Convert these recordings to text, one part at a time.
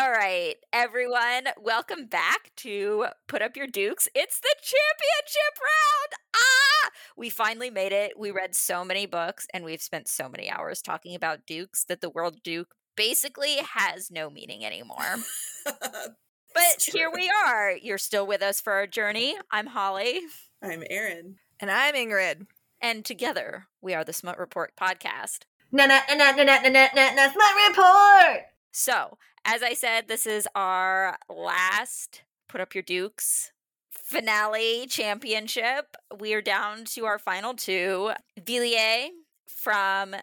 All right, everyone, welcome back to Put Up Your Dukes. It's the championship round. Ah, we finally made it. We read so many books and we've spent so many hours talking about dukes that the word duke basically has no meaning anymore. but here we are. You're still with us for our journey. I'm Holly. I'm Erin. And I'm Ingrid. And together, we are the Smut Report podcast. Na na na na na na na na Smut Report. So, as I said, this is our last Put Up Your Dukes finale championship. We are down to our final two. Villiers from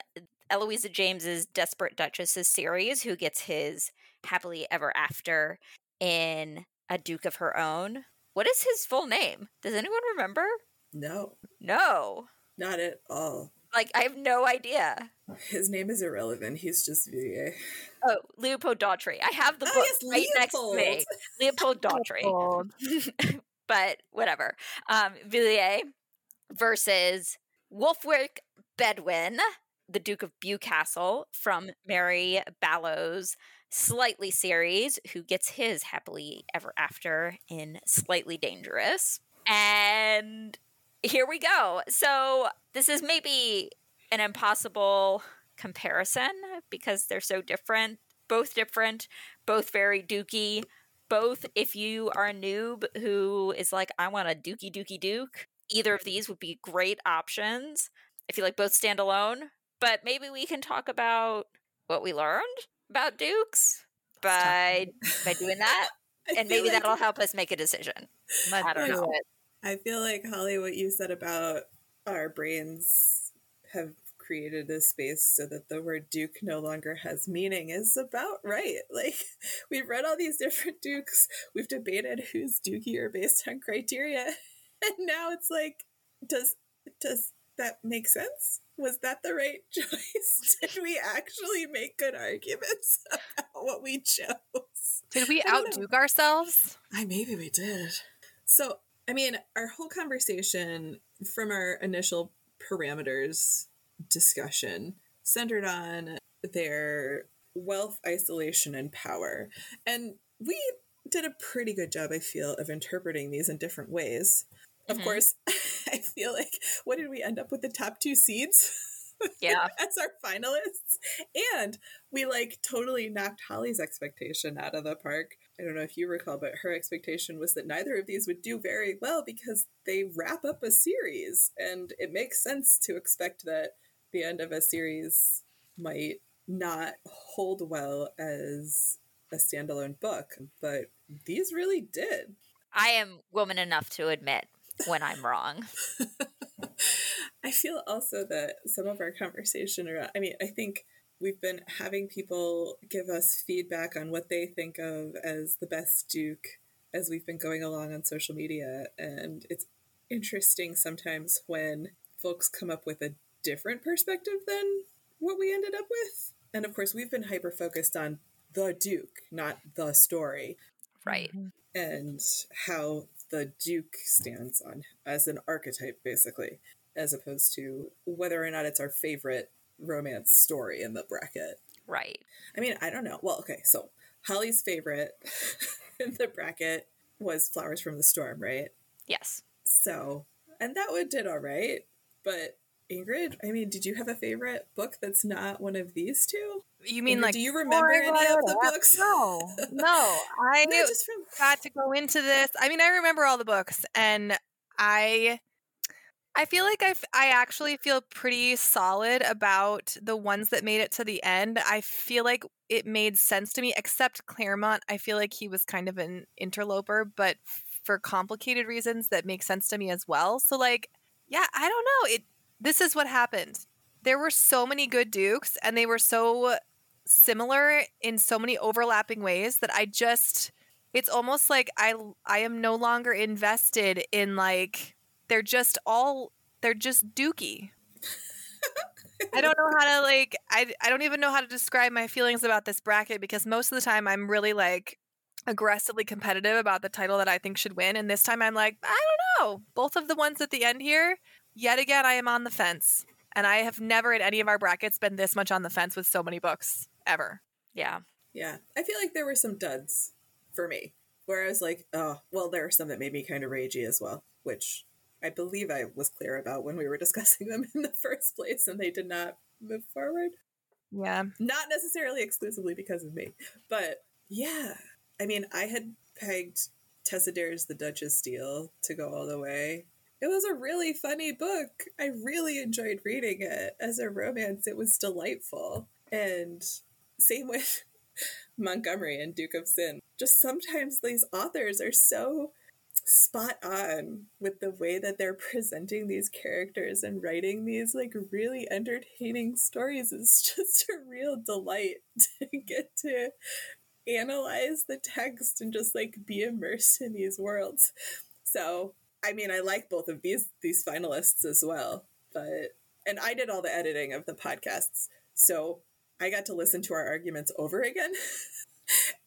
Eloisa James's Desperate Duchesses series, who gets his happily ever after in A Duke of Her Own. What is his full name? Does anyone remember? No, No. not at all. Like, I have no idea. His name is irrelevant. He's just Villiers. Oh, Leopold Dautry. I have the Oh, book yes, right next to me. Leopold. Leopold Dautry. Old. but whatever. Um, Villiers versus Wulfric Bedwyn, the Duke of Bewcastle from Mary Balogh's Slightly series, who gets his happily ever after in Slightly Dangerous. And here we go. So this is maybe an impossible comparison because they're so different. Both different, both very dukey. Both, if you are a noob who is like, I want a dookie dookie duke, either of these would be great options. I feel like both stand alone, but maybe we can talk about what we learned about dukes by by doing that, and maybe like- that'll help us make a decision. I don't do know. I feel like Holly, what you said about our brains have created a space so that the word Duke no longer has meaning is about right. Like we've read all these different Dukes, we've debated who's Dukier based on criteria, and now it's like, does does that make sense? Was that the right choice? Did we actually make good arguments about what we chose? Did we outduke ourselves? I maybe we did. So, I mean, our whole conversation from our initial parameters discussion centered on their wealth, isolation, and power. And we did a pretty good job, I feel, of interpreting these in different ways. Of Mhm. course, I feel like what did we end up with the top two seeds? Yeah. as our finalists. And we like totally knocked Holly's expectation out of the park. I don't know if you recall, but her expectation was that neither of these would do very well because they wrap up a series. And it makes sense to expect that the end of a series might not hold well as a standalone book. But these really did. I am woman enough to admit when I'm wrong. I feel also that some of our conversation around, I mean, I think we've been having people give us feedback on what they think of as the best Duke as we've been going along on social media. And it's interesting sometimes when folks come up with a different perspective than what we ended up with. And of course, we've been hyper focused on the Duke, not the story Right. Mm-hmm. and how the Duke stands on as an archetype, basically, as opposed to whether or not it's our favorite romance story in the bracket. Right. I mean, I don't know. Well, okay, so Holly's favorite in the bracket was Flowers from the Storm, right? Yes. So, and that one did all right, but Ingrid, I mean, did you have a favorite book that's not one of these two? You mean Ingrid, like do you remember any of the books? No, no. I No, just from got to go into this. I mean, I remember all the books, and I, I feel like I, actually feel pretty solid about the ones that made it to the end. I feel like it made sense to me, except Claremont. I feel like he was kind of an interloper, but for complicated reasons that make sense to me as well. So, like, yeah, I don't know. It. This is what happened. There were so many good dukes, and they were so similar in so many overlapping ways that I just it's almost like I I am no longer invested in like they're just all they're just dookie. I don't know how to like I I don't even know how to describe my feelings about this bracket because most of the time I'm really like aggressively competitive about the title that I think should win and this time I'm like I don't know. Both of the ones at the end here, yet again I am on the fence. And I have never in any of our brackets been this much on the fence with so many books ever. Yeah. Yeah. I feel like there were some duds for me where I was like, oh, well, there are some that made me kind of ragey as well, which I believe I was clear about when we were discussing them in the first place and they did not move forward. Yeah. Not necessarily exclusively because of me, but yeah. I mean, I had pegged Tessa Dare's The Duchess Deal to go all the way. It was a really funny book. I really enjoyed reading it. As a romance, it was delightful. And same with Montgomery and Duke of Sin. Just sometimes these authors are so spot on with the way that they're presenting these characters and writing these like really entertaining stories is just a real delight to get to analyze the text and just like be immersed in these worlds. So, I mean, I like both of these these finalists as well, but and I did all the editing of the podcasts. So, I got to listen to our arguments over again.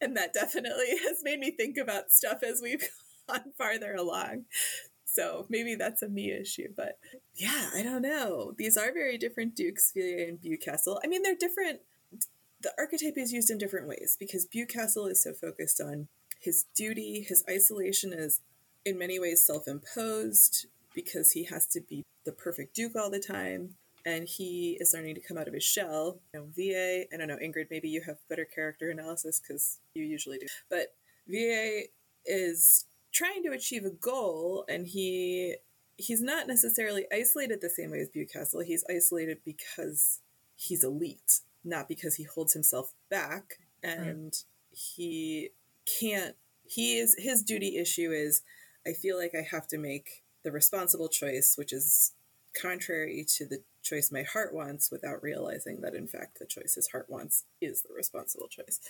and that definitely has made me think about stuff as we've farther along. So maybe that's a me issue, but yeah, I don't know. These are very different Dukes, Villiers and Bewcastle. I mean, they're different. The archetype is used in different ways because Bewcastle is so focused on his duty. His isolation is in many ways self imposed because he has to be the perfect Duke all the time and he is learning to come out of his shell. You know, VA, I don't know, Ingrid, maybe you have better character analysis because you usually do. But VA is trying to achieve a goal, and he he's not necessarily isolated the same way as Bewcastle. He's isolated because he's elite, not because he holds himself back, and right. he can't. He is his duty issue is. I feel like I have to make the responsible choice, which is contrary to the choice my heart wants without realizing that in fact the choice his heart wants is the responsible choice.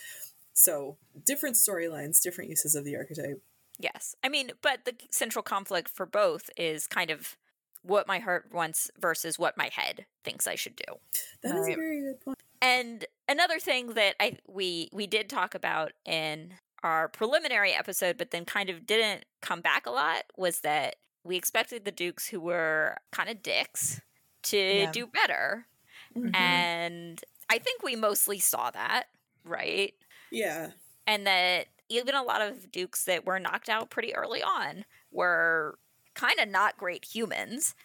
So, different storylines, different uses of the archetype. Yes. I mean, but the central conflict for both is kind of what my heart wants versus what my head thinks I should do. That is a very good point. And another thing that I we we did talk about in our preliminary episode but then kind of didn't come back a lot was that we expected the dukes who were kind of dicks to yeah. do better. Mm-hmm. And I think we mostly saw that, right? Yeah. And that even a lot of dukes that were knocked out pretty early on were kind of not great humans,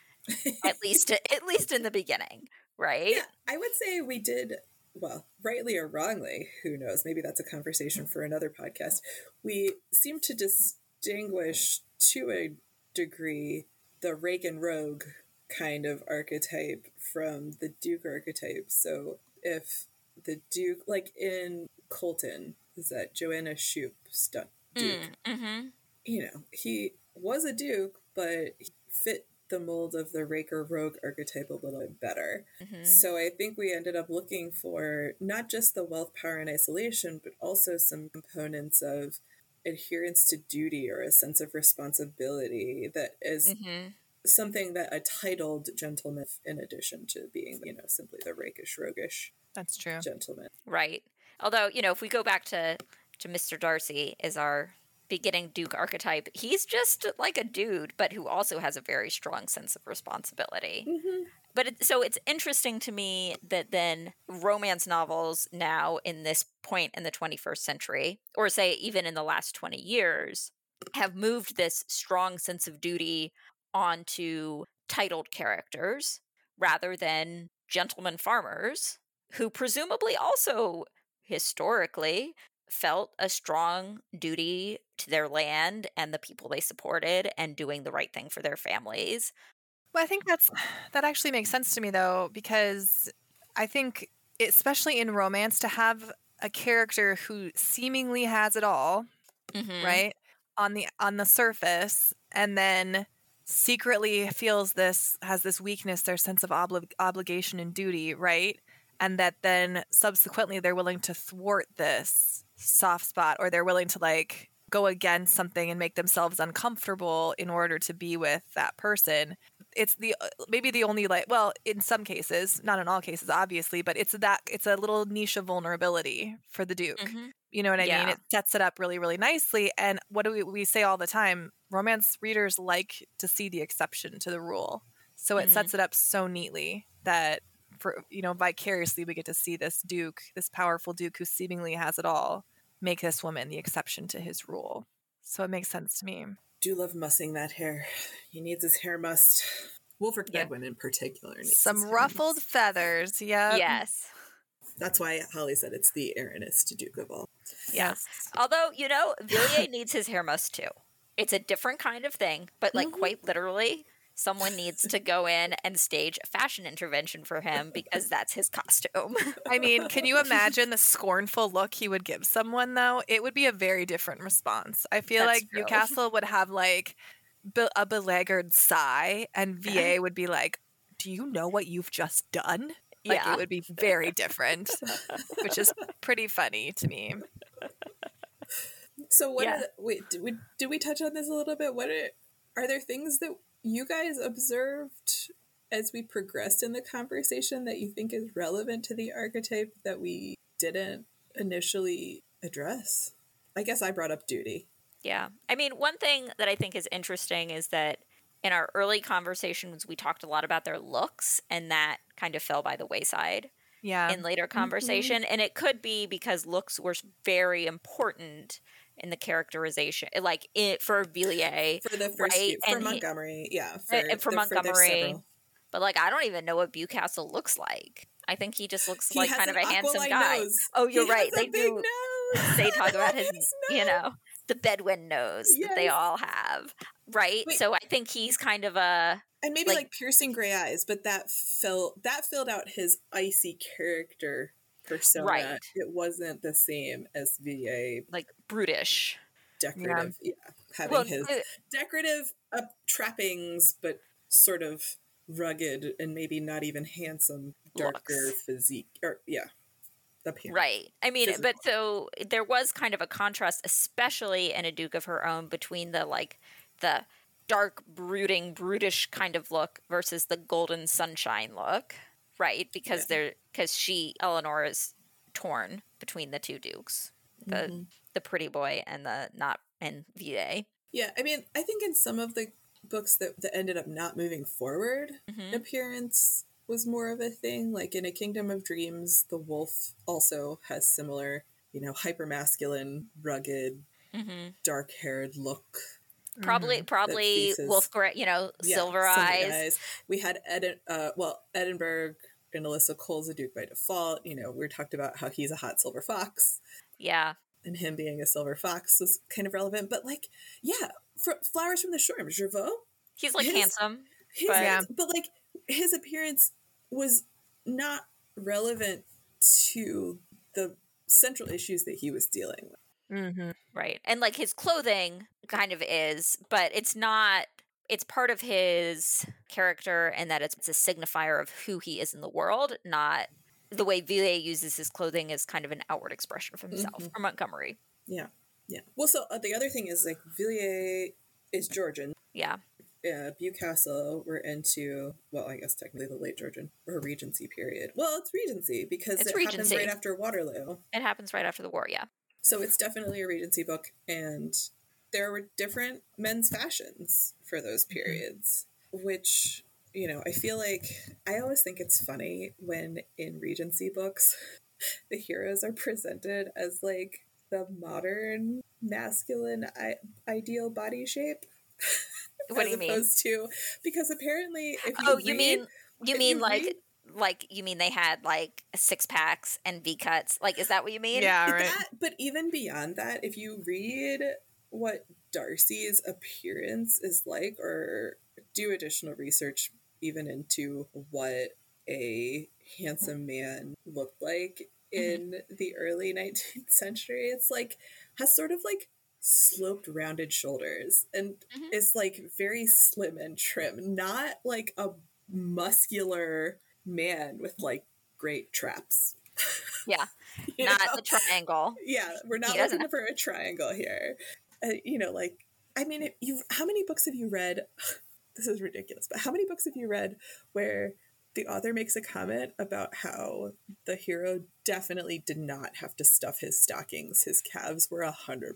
at least at least in the beginning, right? Yeah, I would say we did well, rightly or wrongly, who knows? Maybe that's a conversation for another podcast. We seem to distinguish to a degree the rake and rogue kind of archetype from the Duke archetype. So if the Duke, like in Colton, is that Joanna stunt Duke? Mm, mm-hmm. You know, he was a Duke, but he fit the mold of the Raker Rogue archetype a little bit better. Mm-hmm. So I think we ended up looking for not just the wealth, power, and isolation, but also some components of adherence to duty or a sense of responsibility that is mm-hmm something that a titled gentleman, in addition to being, you know, simply the rakish, roguish. That's true. Gentleman. Right. Although, you know, if we go back to to Mr. Darcy as our beginning Duke archetype, he's just like a dude, but who also has a very strong sense of responsibility. Mm-hmm. But it, so it's interesting to me that then romance novels now in this point in the 21st century, or say even in the last 20 years, have moved this strong sense of duty onto titled characters rather than gentlemen farmers who presumably also historically felt a strong duty to their land and the people they supported and doing the right thing for their families. Well, I think that's that actually makes sense to me though because I think especially in romance to have a character who seemingly has it all, mm-hmm. right? On the on the surface and then secretly feels this has this weakness their sense of obli- obligation and duty right and that then subsequently they're willing to thwart this soft spot or they're willing to like go against something and make themselves uncomfortable in order to be with that person it's the uh, maybe the only like well in some cases not in all cases obviously but it's that it's a little niche of vulnerability for the duke mm-hmm. you know what i yeah. mean it sets it up really really nicely and what do we, we say all the time romance readers like to see the exception to the rule. So it mm. sets it up so neatly that for you know vicariously we get to see this duke, this powerful duke who seemingly has it all, make this woman the exception to his rule. So it makes sense to me. Do love mussing that hair. He needs his hair mussed. Wulfric Yeah. Bedwyn in particular. Needs Some his hair ruffled feathers. Yeah. yes. That's why Holly said it's the Aranist to Duke of all. Yes. Although, you know, Villiers needs his hair mussed too. It's a different kind of thing, but like Mhm. quite literally, someone needs to go in and stage a fashion intervention for him because that's his costume. I mean, can you imagine the scornful look he would give someone though? It would be a very different response. I feel That's like true. Bewcastle would have like be- a beleaguered sigh and VA would be like, "Do you know what you've just done?" Like yeah. it would be very different, which is pretty funny to me. So what? Yeah. Are the, wait, did we did we touch on this a little bit? What are are there things that you guys observed as we progressed in the conversation that you think is relevant to the archetype that we didn't initially address? I guess I brought up duty. Yeah. I mean, one thing that I think is interesting is that in our early conversations, we talked a lot about their looks, and that kind of fell by the wayside Yeah. in later mm-hmm. conversation. And it could be because looks were very important in the characterization, eh, like it, for Villiers. for the first Right, few, for and he- Montgomery, yeah, eh, for, and for the- Montgomery, several. But like, I don't even know what Bewcastle looks like. I think he just looks He like kind of a handsome guy. nose. Oh, you're He right. They big do. nose. They talk about his, His you know, the Bedwyn nose that they all have, right? Wait. So I think he's kind of a and maybe like- like, piercing gray eyes, but that filled that filled out his icy character persona. Right. It wasn't the same as VA like brutish. decorative. Yeah, having Well, his uh, decorative up trappings, but sort of rugged and maybe not even handsome, darker Looks. physique. Or yeah, appearance. Right. I mean, Physical. but so there was kind of a contrast, especially in a Duke of her own, between the like the dark, brooding, brutish kind of look versus the golden sunshine look, right? Because Yeah. they're because she Eleanor is torn between the two dukes, the Mhm. The pretty boy and the not and VA. Yeah, I mean, I think in some of the books that, that ended up not moving forward, Mhm. appearance was more of a thing. Like in A Kingdom of Dreams, the wolf also has similar, you know, hyper masculine, rugged, hmm dark haired look. Probably, probably Wolf, Gra- you know, Yeah, silver sunny eyes. We had Edi- uh, well, Edinburgh and Alyssa Cole's a Duke by default. You know, we talked about how he's a hot silver fox. Yeah, and him being a silver fox was kind of relevant. But like, yeah, for Flowers from the Storm, Jervaulx, he's like His- handsome. his, But- Yeah. but like his appearance was not relevant to the central issues that he was dealing with. hmm Right. And like his clothing kind of is, but it's not it's part of his character and that it's, it's a signifier of who he is in the world, not the way Villiers uses his clothing as kind of an outward expression of himself Mhm. or Montgomery. Yeah, yeah. Well, so uh, the other thing is like Villiers is Georgian. Yeah. Yeah, Bewcastle, we're into well, I guess technically the late Georgian or Regency period. Well, it's Regency because It's it happens right after Waterloo. It happens right after the war, yeah. So it's definitely a Regency book, and there were different men's fashions for those periods, which, you know, I feel like I always think it's funny when in Regency books, the heroes are presented as like the modern masculine I- ideal body shape. What do as you mean? opposed to because apparently if you Oh, you mean you mean you like read- like you mean they had like six packs and V cuts? Like is that what you mean? Yeah, right. That, but even beyond that, if you read what Darcy's appearance is like, or do additional research even into what a handsome man looked like in the early 19th century, it's like has sort of like sloped rounded shoulders and Mhm. is like very slim and trim, not like a muscular man with like great traps. Yeah. Not know? the triangle. yeah we're not looking for a triangle here uh, you know like i mean if you how many books have you read this is ridiculous but how many books have you read where the author makes a comment about how the hero definitely did not have to stuff his stockings his calves were 100%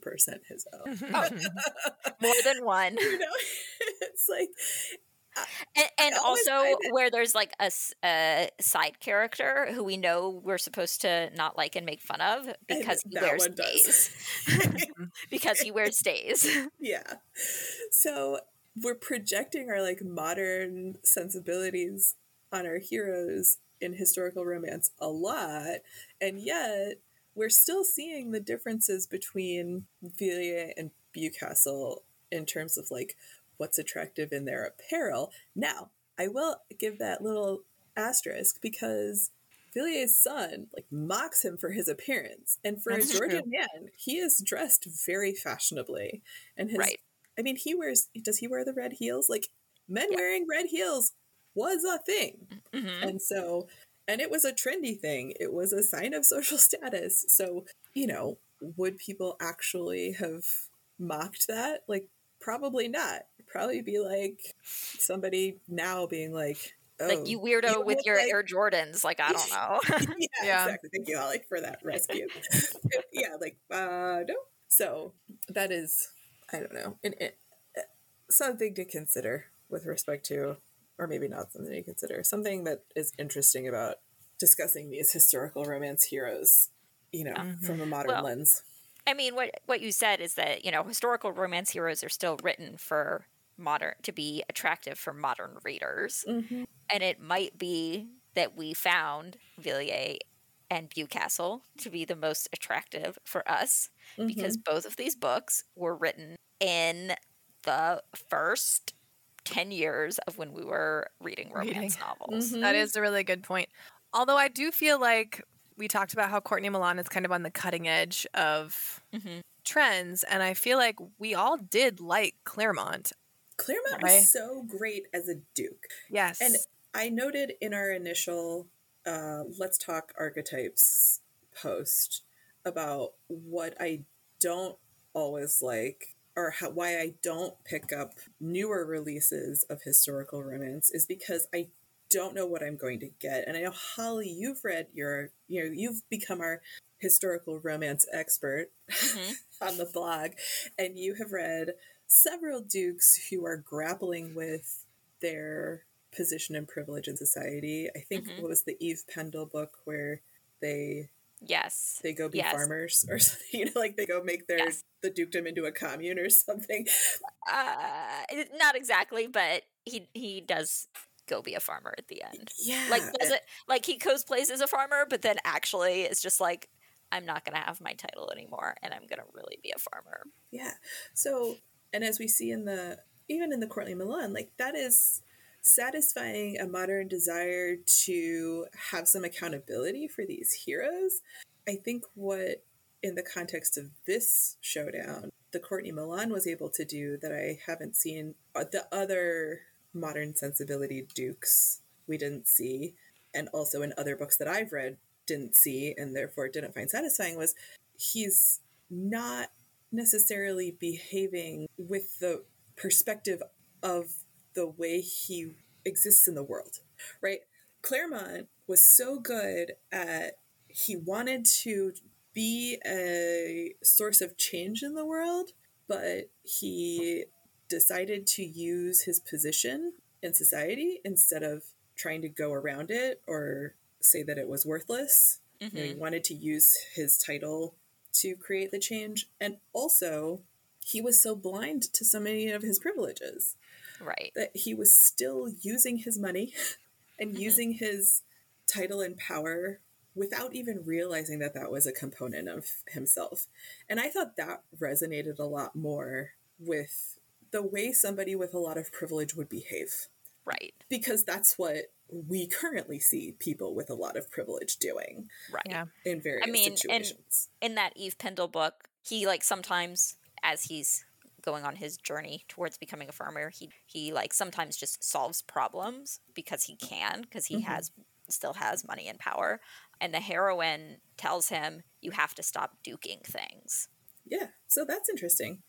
his own mm-hmm. oh. More than one. you know it's like And, and also where there's like a, a, side character who we know we're supposed to not like and make fun of because he wears stays. because he wears stays. yeah. So we're projecting our like modern sensibilities on our heroes in historical romance a lot, and yet we're still seeing the differences between Villiers and Bewcastle in terms of like what's attractive in their apparel. Now, I will give that little asterisk because Villiers' son like mocks him for his appearance, and for That's a Georgian man, he is dressed very fashionably, and his Right. I mean, he wears. Does he wear the red heels? Like men Yeah. wearing red heels was a thing, hmm and so, and it was a trendy thing. It was a sign of social status. So, you know, would people actually have mocked that? Like, probably not. Probably be like somebody now being like, "Oh, Like you weirdo don't with your like- Air Jordans. Like I don't know. yeah, Yeah. exactly. Thank you, Holly, for that rescue. yeah, like uh no. So that is, I don't know, an, it, something to consider with respect to, or maybe not something to consider. Something that is interesting about discussing these historical romance heroes, you know, Mhm. from a modern Well, lens. I mean, what what you said is that you know historical romance heroes are still written for modern to be attractive for modern readers, Mm-hmm. and it might be that we found Villiers and Bewcastle to be the most attractive for us because Mm-hmm. both of these books were written in the first 10 years of when we were reading Reading. romance novels. Mhm. That is a really good point. Although I do feel like we talked about how Courtney Milan is kind of on the cutting edge of Mhm. trends, and I feel like we all did like Claremont. Claremont Right. was so great as a duke. Yes. And I noted in our initial uh, Let's Talk Archetypes post about what I don't always like or how, why I don't pick up newer releases of historical romance is because I don't know what I'm going to get. And I know Holly, you've read your, you know, you've become our historical romance expert Mhm. on the blog, and you have read several dukes who are grappling with their position and privilege in society. I think Mhm. what was the Eve Pendle book where they Yes. they go be Yes. farmers or something, you know, like they go make their Yes. the dukedom into a commune or something. Uh, not exactly, but he he does go be a farmer at the end. Yeah, Like does it like he cosplays as a farmer, but then actually it's just like I'm not gonna have my title anymore, and I'm gonna really be a farmer. Yeah. So, and as we see in the even in the Courtney Milan, like that is satisfying a modern desire to have some accountability for these heroes. I think what in the context of this showdown, the Courtney Milan was able to do that I haven't seen uh, the other modern sensibility dukes we didn't see and also in other books that I've read didn't see and therefore didn't find satisfying was he's not necessarily behaving with the perspective of the way he exists in the world, right? Claremont was so good at he wanted to be a source of change in the world, but he decided to use his position in society instead of trying to go around it or say that it was worthless. You know, he mm-hmm. wanted to use his title to create the change. And also, he was so blind to so many of his privileges Right. that he was still using his money and Mhm. using his title and power without even realizing that that was a component of himself. And I thought that resonated a lot more with the way somebody with a lot of privilege would behave Right. because that's what we currently see people with a lot of privilege doing Right. Yeah. in various mean, and- situations. in that Eve Pendle book, he like sometimes as he's going on his journey towards becoming a farmer, he he like sometimes just solves problems because he can because he Mhm. has still has money and power. And the heroine tells him you have to stop duking things, yeah, so that's interesting.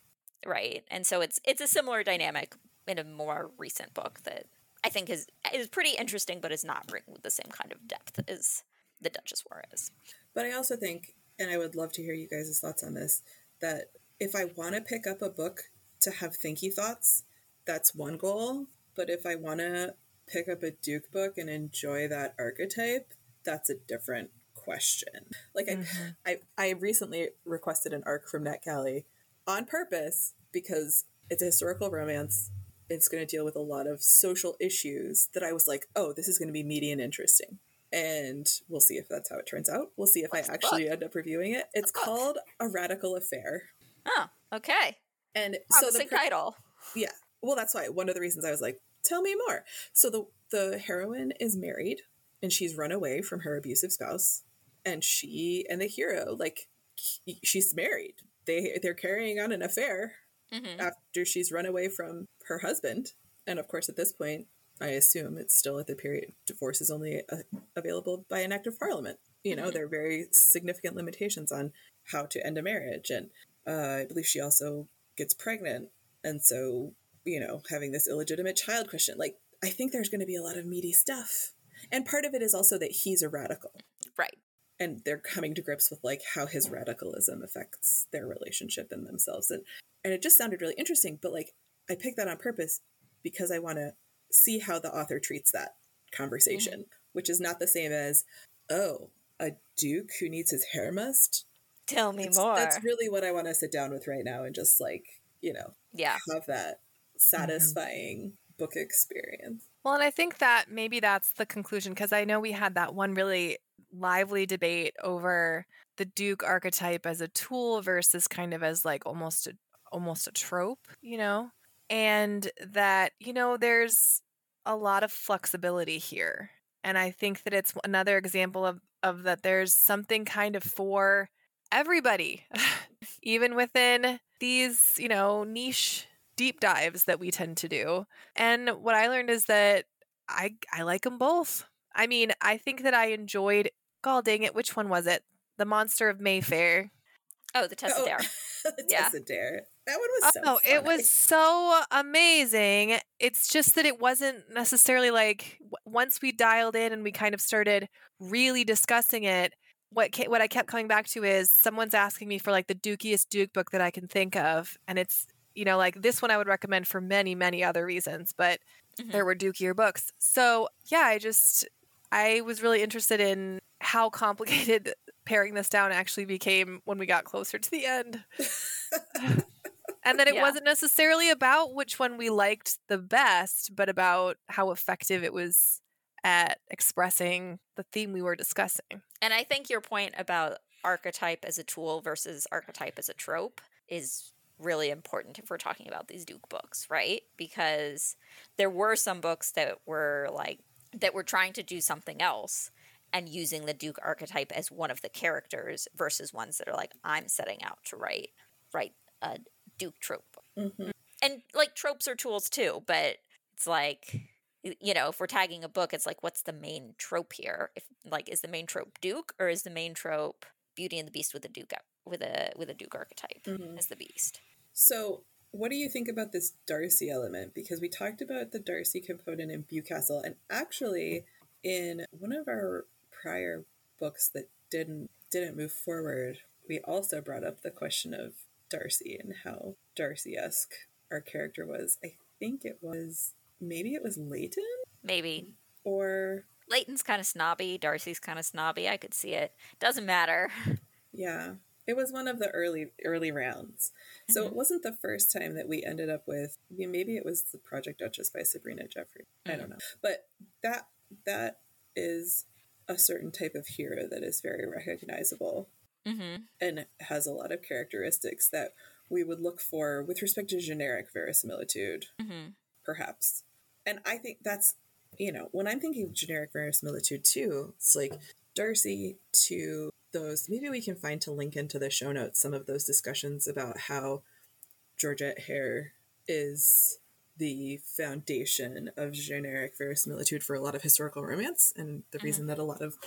right? And so it's it's a similar dynamic in a more recent book that I think is is pretty interesting, but is not written with the same kind of depth as the Duchess War is. But I also think, and I would love to hear you guys' thoughts on this, that if I want to pick up a book to have thinky thoughts, that's one goal. But if I want to pick up a Duke book and enjoy that archetype, that's a different question. Like I, Mhm. I, I recently requested an arc from NetGalley on purpose because it's a historical romance. It's going to deal with a lot of social issues that I was like, oh, this is going to be meaty and interesting. And we'll see if that's how it turns out. We'll see if What's I actually end up reviewing it. It's called A Radical Affair. Oh, okay. And Promising so the title. yeah. Well, that's why one of the reasons I was like, tell me more. So the the heroine is married and she's run away from her abusive spouse, and she and the hero like he- she's married. They they're carrying on an affair hmm after she's run away from her husband, and of course at this point, I assume it's still at the period divorce is only uh, available by an act of parliament. You know, Mhm. there are very significant limitations on how to end a marriage, and uh, I believe she also gets pregnant. And so you know having this illegitimate child question like i think there's going to be a lot of meaty stuff. And part of it is also that he's a radical. Right. and they're coming to grips with like how his radicalism affects their relationship and themselves. And and it just sounded really interesting but like i picked that on purpose because i want to see how the author treats that conversation which is not the same as oh a duke who needs his hair mussed Tell me That's- more. that's really what i want to sit down with right now and just like you know yeah. have that mm-hmm. satisfying book experience. Well, and I think that maybe that's the conclusion because I know we had that one really lively debate over the Duke archetype as a tool versus kind of as like almost a almost a trope, you know? And that, you know, there's a lot of flexibility here. And I think that it's another example of of that there's something kind of for everybody, even within these, you know, niche deep dives that we tend to do. And what I learned is that I I like them both. I mean, I think that I enjoyed. God dang it, which one was it? The Monster of Mayfair. Oh, the Tessa oh, Dare. Yeah. Tessa Dare. That one was so oh, it was so amazing. It's just that it wasn't necessarily like once we dialed in and we kind of started really discussing it. What ca- what I kept coming back to is someone's asking me for like the dookiest Duke book that I can think of, and it's you know like this one I would recommend for many many other reasons, but Mhm. there were dookier books. So yeah, I just I was really interested in how complicated paring this down actually became when we got closer to the end. and that it Yeah. wasn't necessarily about which one we liked the best, but about how effective it was at expressing the theme we were discussing. And I think your point about archetype as a tool versus archetype as a trope is really important if we're talking about these Duke books, right? Because there were some books that were like that were trying to do something else and using the Duke archetype as one of the characters versus ones that are like I'm setting out to write write a Duke trope book. Mhm. And like tropes are tools too, but it's like y- you know, if we're tagging a book, it's like what's the main trope here? If like is the main trope Duke or is the main trope Beauty and the Beast with a Duke with a with a Duke archetype Mhm. as the Beast? So, what do you think about this Darcy element? Because we talked about the Darcy component in Bewcastle, and actually, in one of our prior books that didn't didn't move forward, we also brought up the question of Darcy and how Darcy-esque our character was. I think it was maybe it was Leighton Maybe or Leighton's kind of snobby, Darcy's kind of snobby. I could see it. Doesn't matter. Yeah, it was one of the early early rounds. So Mhm. it wasn't the first time that we ended up with. Maybe it was the Project Duchess by Sabrina Jeffrey. I don't know, but that that is a certain type of hero that is very recognizable Mm-hmm. and has a lot of characteristics that we would look for with respect to generic verisimilitude Mm-hmm. perhaps. And I think that's, you know, when I'm thinking of generic verisimilitude too, it's like Darcy to those, maybe we can find to link into the show notes some of those discussions about how Georgette Heyer is the foundation of generic verisimilitude for a lot of historical romance, and the Mhm. reason that a lot of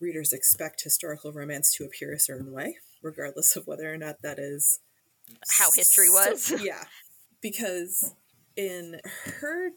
readers expect historical romance to appear a certain way, regardless of whether or not that is How history so- was. yeah, because in her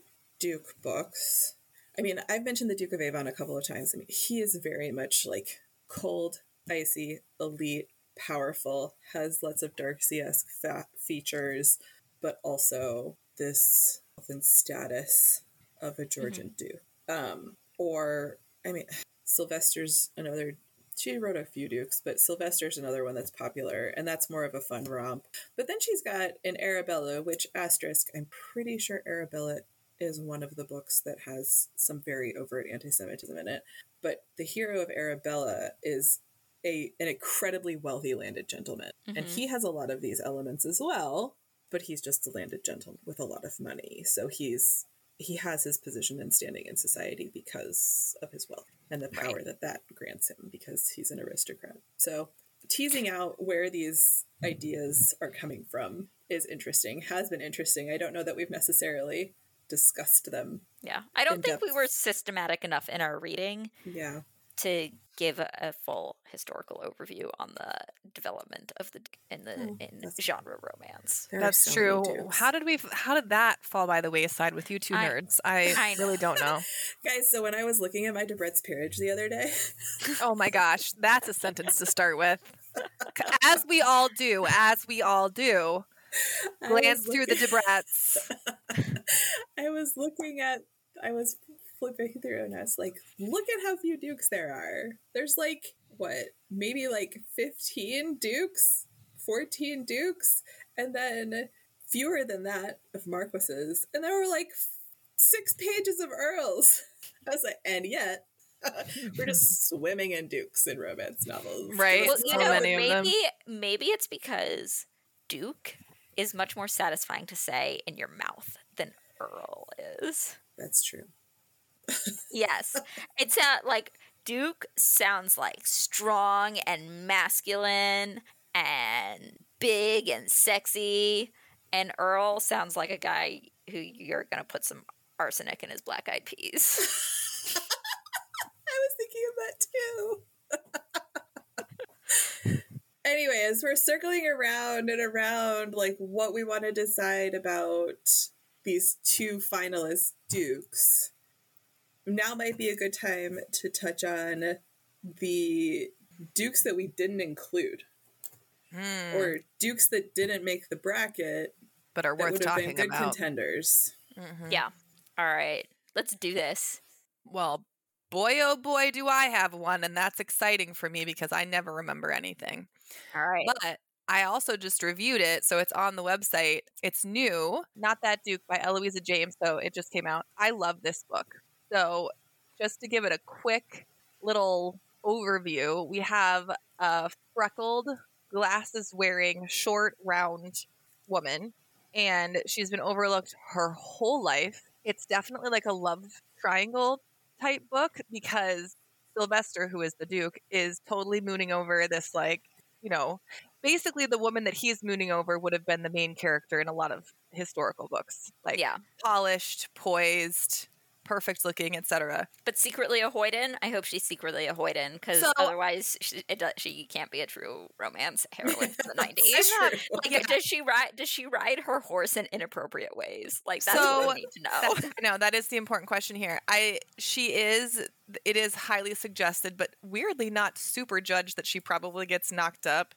Duke books, I mean, I've mentioned the Duke of Avon a couple of times. I mean, he is very much like cold, icy, elite, powerful, has lots of Darcy esque fa- features, but also this and status of a Georgian duke. Um, or, I mean, Sylvester's another. She wrote a few dukes, but Sylvester's another one that's popular, and that's more of a fun romp. But then she's got an Arabella, which asterisk. I'm pretty sure Arabella is one of the books that has some very overt anti-Semitism in it. But the hero of Arabella is a an incredibly wealthy landed gentleman, and Mhm. he has a lot of these elements as well. But he's just a landed gentleman with a lot of money, so he's he has his position and standing in society because of his wealth and the power that that grants him because he's an aristocrat. So teasing out where these ideas are coming from is interesting. Has been interesting. I don't know that we've necessarily discussed them. Yeah. I don't in think we were systematic enough in our reading Yeah. to give a, a full historical overview on the development of the in the Oh, in genre romance. That's so true. How did we? How did that fall by the wayside with you two I- nerds? I, I really don't know. Guys, so when I was looking at my Debrett's peerage the other day, Oh my gosh, that's a sentence to start with. As we all do, as we all do, glance through the looking- Debrets. I was looking at, I was flipping through and I was like, look at how few dukes there are. There's like, what, maybe like 15 dukes, 14 dukes, and then fewer than that of marquises. And there were like six pages of earls. I was like, and yet, we're just swimming in dukes in romance novels. Right. Well, so know, many of them. maybe maybe it's because Duke is much more satisfying to say in your mouth than Earl is. That's true. Yes. it's not like Duke sounds like strong and masculine and big and sexy and Earl sounds like a guy who you're going to put some arsenic in his black eyed peas. I was thinking of that too. Anyways, we're circling around and around like what we want to decide about these two finalist dukes. Now might be a good time to touch on the dukes that we didn't include Hmm, or dukes that didn't make the bracket but are worth would have been talking good about. contenders. Mhm. yeah. All right. Let's do this. Well, boy, oh boy, do I have one, and that's exciting for me because I never remember anything. All right. But I also just reviewed it, so it's on the website. It's new, Not That Duke by Eloisa James, so it just came out. I love this book. So, just to give it a quick little overview, we have a freckled, glasses wearing, short, round woman, and she's been overlooked her whole life. It's definitely like a love triangle type book because Sylvester, who is the Duke, is totally mooning over this, like, you know, basically the woman that he's mooning over would have been the main character in a lot of historical books. Like, yeah. polished, poised, perfect looking, etc. But secretly a Hoyden. I hope she's secretly a Hoyden because So- otherwise she, it she can't be a true romance heroine from the nineties. Like, yeah. does she ride? Does she ride her horse in inappropriate ways? Like that's So, what we need to know. No, that is the important question here. I she is it is highly suggested, but weirdly not super judged that she probably gets knocked up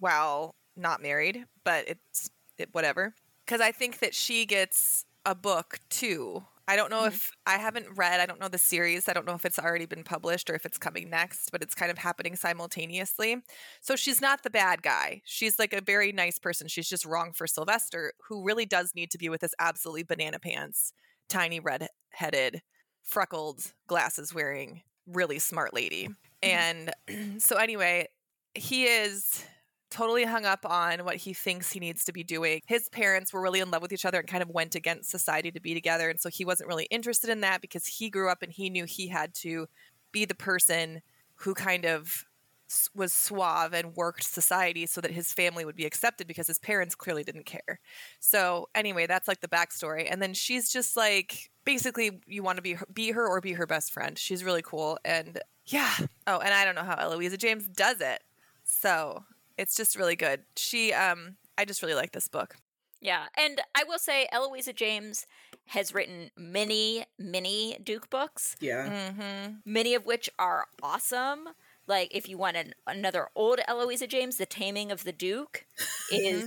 while not married. But it's it whatever because I think that she gets a book too. I don't know Mhm. if I haven't read. I don't know the series. I don't know if it's already been published or if it's coming next. But it's kind of happening simultaneously. So she's not the bad guy. She's like a very nice person. She's just wrong for Sylvester, who really does need to be with this absolutely banana pants, tiny red headed, freckled, glasses wearing, really smart lady. And so, anyway, he is totally hung up on what he thinks he needs to be doing. His parents were really in love with each other and kind of went against society to be together. And so he wasn't really interested in that because he grew up and he knew he had to be the person who kind of was suave and worked society so that his family would be accepted because his parents clearly didn't care. So anyway, that's like the backstory. And then she's just like basically you want to be her, be her or be her best friend. She's really cool and yeah. Oh, and I don't know how Eloisa James does it. So it's just really good. She um I just really like this book. yeah, and I will say Eloisa James has written many, many Duke books, Yeah. Mm-hmm. many of which are awesome. Like if you want an, another old Eloisa James, The Taming of the Duke is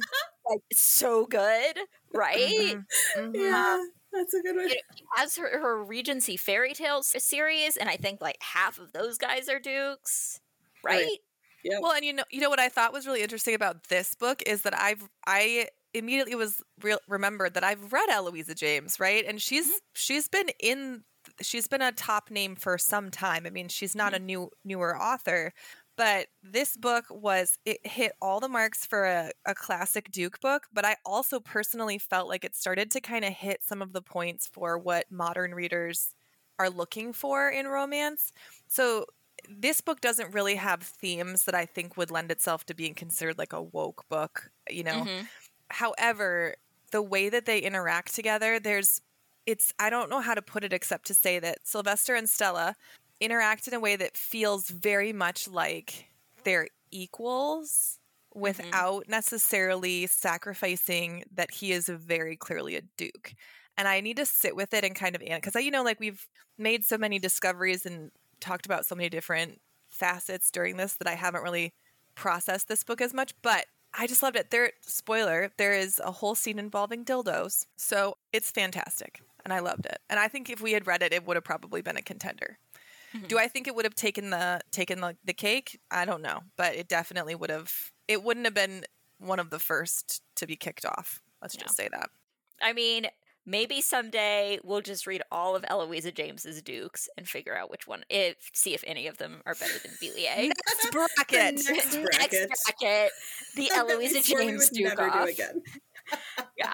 like so good, right? Mhm, mhm. Yeah, that's a good one. You she has her, her Regency fairy tales series, and I think like half of those guys are dukes, right? Right. Yep. Well, and you know, you know what I thought was really interesting about this book is that I've I immediately was real remembered that I've read Eloisa James, right? And mm-hmm. she's she's been in she's been a top name for some time. I mean, she's not a mm-hmm. new newer author, but this book was it hit all the marks for a, a classic Duke book, but I also personally felt like it started to kind of hit some of the points for what modern readers are looking for in romance. So this book doesn't really have themes that I think would lend itself to being considered like a woke book, you know. Mhm. However, the way that they interact together, there's it's I don't know how to put it except to say that Sylvester and Stella interact in a way that feels very much like they're equals without necessarily sacrificing that he is very clearly a duke. And I need to sit with it and kind of because I you know like we've made so many discoveries and talked about so many different facets during this that I haven't really processed this book as much, but I just loved it. There spoiler, there is a whole scene involving dildos. So it's fantastic. And I loved it. And I think if we had read it, it would have probably been a contender. Mm-hmm. Do I think it would have taken the taken the, the cake? I don't know. But it definitely would have it wouldn't have been one of the first to be kicked off. Let's No. just say that. I mean, maybe someday we'll just read all of Eloisa James's Dukes and figure out which one, if see if any of them are better than Villiers. Next bracket. Next Next bracket. bracket, the Eloisa It's what we James would Duke never off. do again. Yeah.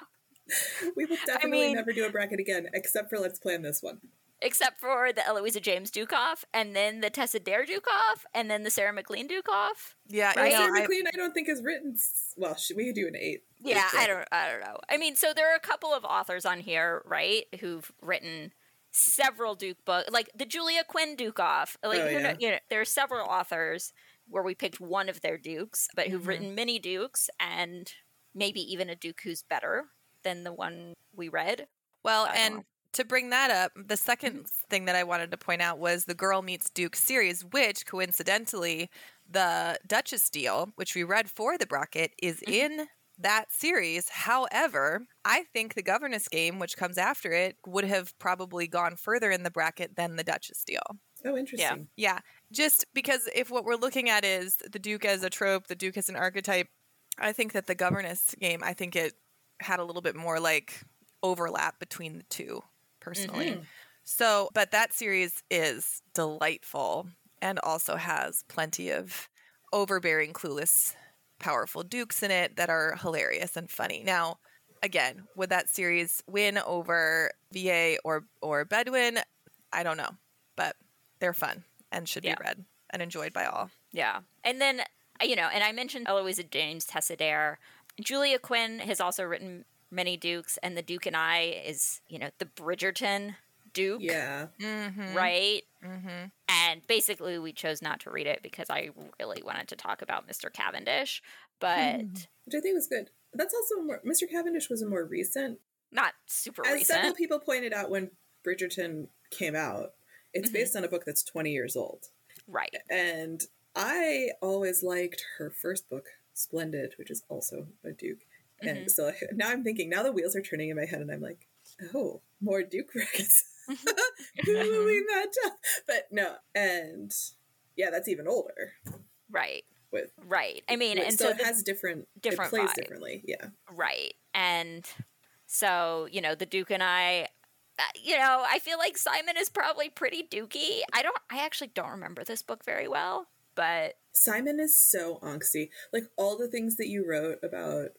We will definitely mean- never do a bracket again, except for let's plan this one. Except for the Eloisa James Dukoff, and then the Tessa Dare Dukoff, and then the Sarah MacLean Dukoff. Yeah, Right? you know, Sarah I- MacLean, I don't think is written. Well, should we do an eight? Yeah, I don't, I don't know. I mean, so there are a couple of authors on here, right, who've written several Duke books, like the Julia Quinn Duke off. Like, Oh, yeah. you know, there are several authors where we picked one of their Dukes, but who've Mhm. written many Dukes, and maybe even a Duke who's better than the one we read. Well, and know. to bring that up, the 2nd thing that I wanted to point out was the Girl Meets Duke series, which coincidentally, the Duchess deal, which we read for the bracket, is Mhm. in that series. However, I think the Governess game, which comes after it, would have probably gone further in the bracket than the Duchess deal. Oh, interesting. Yeah, yeah. just because if what we're looking at is the Duke as a trope, the Duke as an archetype, I think that the Governess game, I think it had a little bit more like overlap between the two, personally. Mhm. So, but that series is delightful and also has plenty of overbearing, clueless, powerful dukes in it that are hilarious and funny. Now, again, would that series win over VA or or Bedwyn? I don't know, but they're fun and should Yeah. be read and enjoyed by all. Yeah. And then, uh, you know, and I mentioned Eloisa James Tessa Dare. Julia Quinn has also written many Dukes, and the Duke and I is, you know, the Bridgerton Duke. Yeah. Mm-hmm. Right? Mm-hmm. And basically, we chose not to read it because I really wanted to talk about Mr. Cavendish, but Which I think was good. That's also more. Mr. Cavendish was a more recent. not super As several people pointed out when Bridgerton came out, it's Mhm. based on a book that's 20 years old. Right. And I always liked her first book, Splendid, which is also a Duke. And Mm-hmm. so now I'm thinking, now the wheels are turning in my head, and I'm like, oh, more Duke brackets. Who will we match? But no, and yeah, that's even older. Right. With Right. I mean, and so, so, it has different, different it plays vibe. differently. Yeah, Right. And so, you know, the Duke and I, uh, you know, I feel like Simon is probably pretty dukey. I don't, I actually don't remember this book very well, but Simon is so angsty. Like all the things that you wrote about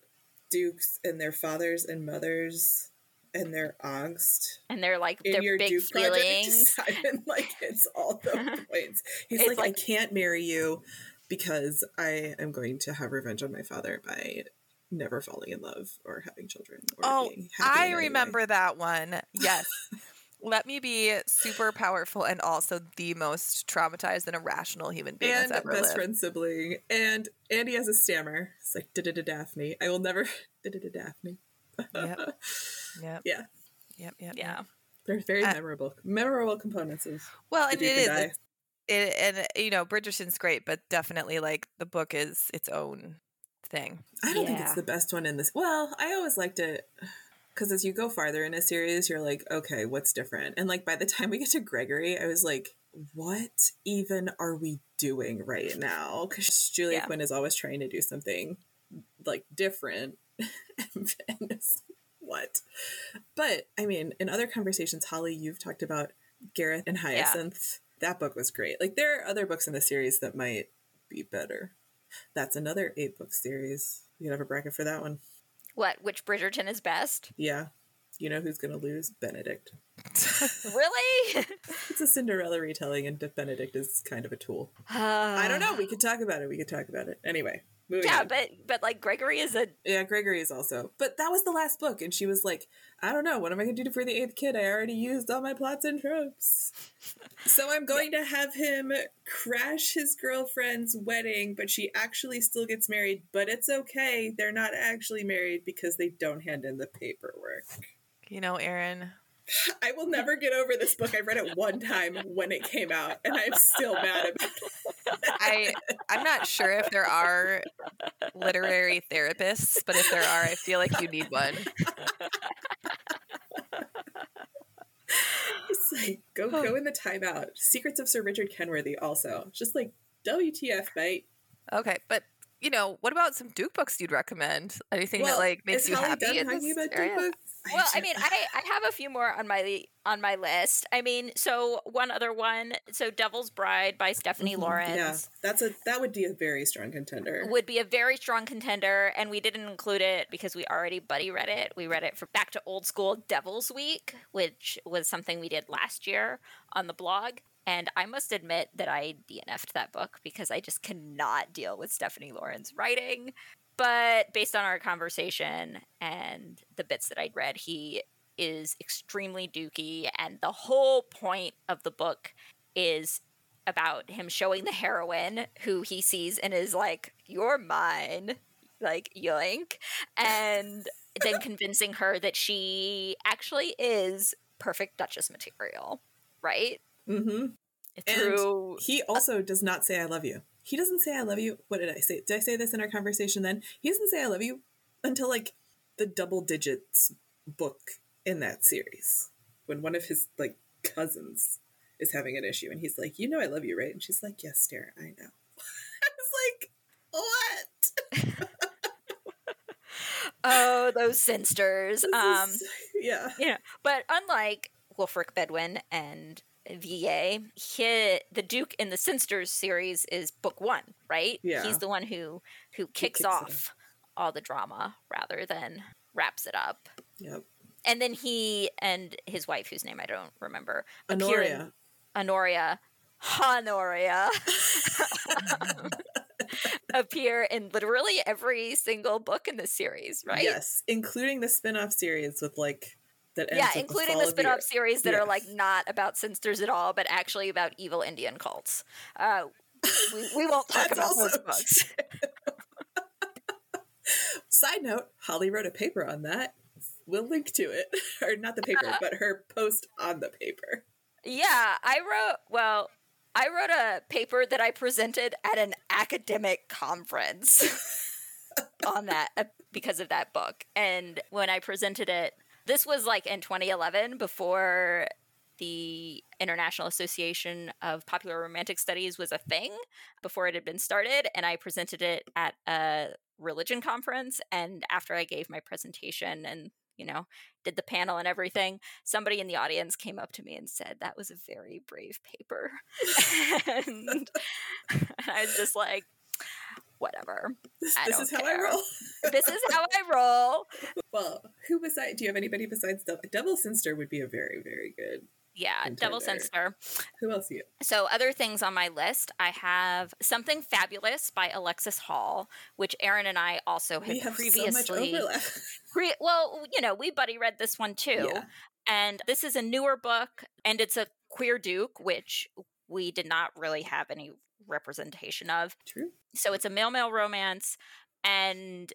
dukes and their fathers and mothers and their angst and they're like, in their your big Duke project. feelings. Simon like it's all the points. He's like, like- I can't marry you because I am going to have revenge on my father by never falling in love or having children. Or Oh, being happy I in any way." remember that one. Yes. Let me be super powerful and also the most traumatized and irrational human being And that's ever best lived. friend sibling. And Andy has a stammer. It's like da da da Daphne. I will never da da da Daphne. Yep. Yep. Yeah. Yep. Yep. Yeah. yep. They're very Uh, memorable, memorable components of Well, and it and is. I. It's- It, and you know, Bridgerton's great, but definitely like the book is its own thing. I don't think it's the best one in this. Well, I always liked it because as you go farther in a series, you're like, okay, what's different? And like by the time we get to Gregory, I was like, what even are we doing right now? Because Julia Yeah. Quinn is always trying to do something like different. and what? But I mean, in other conversations, Holly, you've talked about Gareth and Hyacinth. That book was great. Like there are other books in the series that might be better. That's another eight book series. You could have a bracket for that one. What? Which Bridgerton is best? Yeah. You know who's going to lose? Benedict. Really? It's a Cinderella retelling, and Benedict is kind of a tool. I I don't know. We could talk about it. We could talk about it. Anyway, moving Yeah, on. but but like Gregory is a yeah, Gregory is also. But that was the last book, and she was like, I don't know. What am I going to do for the eighth kid? I already used all my plots and tropes. So I'm going to have him crash his girlfriend's wedding, but she actually still gets married. But it's okay. They're not actually married because they don't hand in the paperwork. You know, Aaron, I will never get over this book. I read it one time when it came out, and I'm still mad about it. I I'm not sure if there are literary therapists, but if there are, I feel like you need one. It's like go go in the timeout. Secrets of Sir Richard Kenworthy also. Just like WTF, mate. Okay, but you know, what about some Duke books you'd recommend? Anything Well, that like makes you Holly happy done in this about area? Duke books? Well, I mean, I, I have a few more on my on my list. I mean, so one other one, so Devil's Bride by Stephanie Mhm, Laurens Yeah, that's a that would be a very strong contender. would be a very strong contender, and we didn't include it because we already buddy read it. We read it for Back to Old School Devil's Week, which was something we did last year on the blog. And I must admit that I DNF'd that book because I just cannot deal with Stephanie Laurens writing. But based on our conversation and the bits that I'd read, he is extremely dooky. And the whole point of the book is about him showing the heroine who he sees and is like, You're mine. Like, yoink. And then convincing her that she actually is perfect Duchess material, right? Mm-hmm. Through. He also does not say "I love you." He doesn't say "I love you." What did I say? Did I say this in our conversation? Then he doesn't say "I love you" until like the double digits book in that series, when one of his like cousins is having an issue, and he's like, "You know, I love you, right?" And she's like, "Yes, dear, I know." I was like, "What?" oh, those Cynsters. Um, is- yeah. Yeah, but unlike Wulfric Bedwyn and VA, he, the Duke in the Cynsters series is book one, right? Yeah. he's the one who who kicks, kicks off all the drama rather than wraps it up. Yep. And then he and his wife, whose name I don't remember, in- Honoria. Honoria, Honoria, appear in literally every single book in the series, right? Yes, including the spin-off series with like yeah, including the of the spin-off series that Yeah. are like not about Cynsters at all, but actually about evil Indian cults. Uh, we, we won't talk about those books. Side note: Holly wrote a paper on that. We'll link to it, or not the paper, Uh, but her post on the paper. Yeah, I wrote. Well, I wrote a paper that I presented at an academic conference on that uh, because of that book. And when I presented it, this was like in 2011 before the International Association of Popular Romantic Studies was a thing, before it had been started. And I presented it at a religion conference. And after I gave my presentation and, you know, did the panel and everything, somebody in the audience came up to me and said, That was a very brave paper. and I was just like, Whatever. This, this is how. I roll. This is how I roll. Well, who beside? Do you have anybody besides Devil? Devil Cynster would be a very, very good. Yeah, Devil Contender. Cynster. Who else? You? So, other things on my list, I have Something Fabulous by Alexis Hall, which Aaron and I also had previously. so. Pre- well, you know, we buddy read this one too. Yeah. And this is a newer book, and it's a queer Duke, which we did not really have any representation of. True. So it's a male male romance, and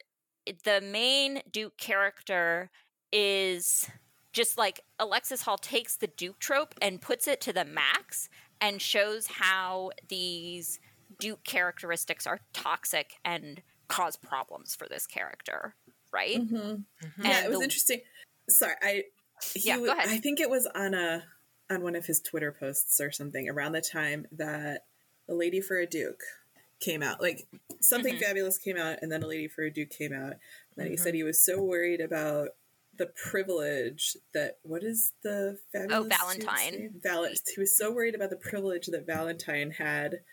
the main Duke character is just like Alexis Hall takes the Duke trope and puts it to the max and shows how these Duke characteristics are toxic and cause problems for this character, right? Mhm. Mhm. Yeah, it was the- interesting. Sorry, I he Yeah, go ahead. I think it was on a on one of his Twitter posts or something around the time that a lady for a duke came out. Like something Mhm. fabulous came out, and then a lady for a duke came out. And then he Mhm. said he was so worried about the privilege that what is the fabulous Oh, Valentine. name? Val- he was so worried about the privilege that Valentine had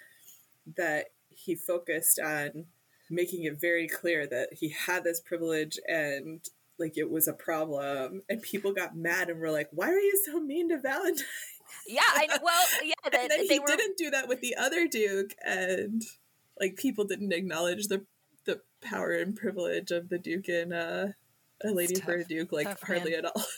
that he focused on making it very clear that he had this privilege and like it was a problem and people got mad and were like why are you so mean to valentine Yeah, I know. Well, yeah, and then they he were didn't do that with the other duke and like people didn't acknowledge the the power and privilege of the duke and uh a lady for a duke like Tough, hardly at all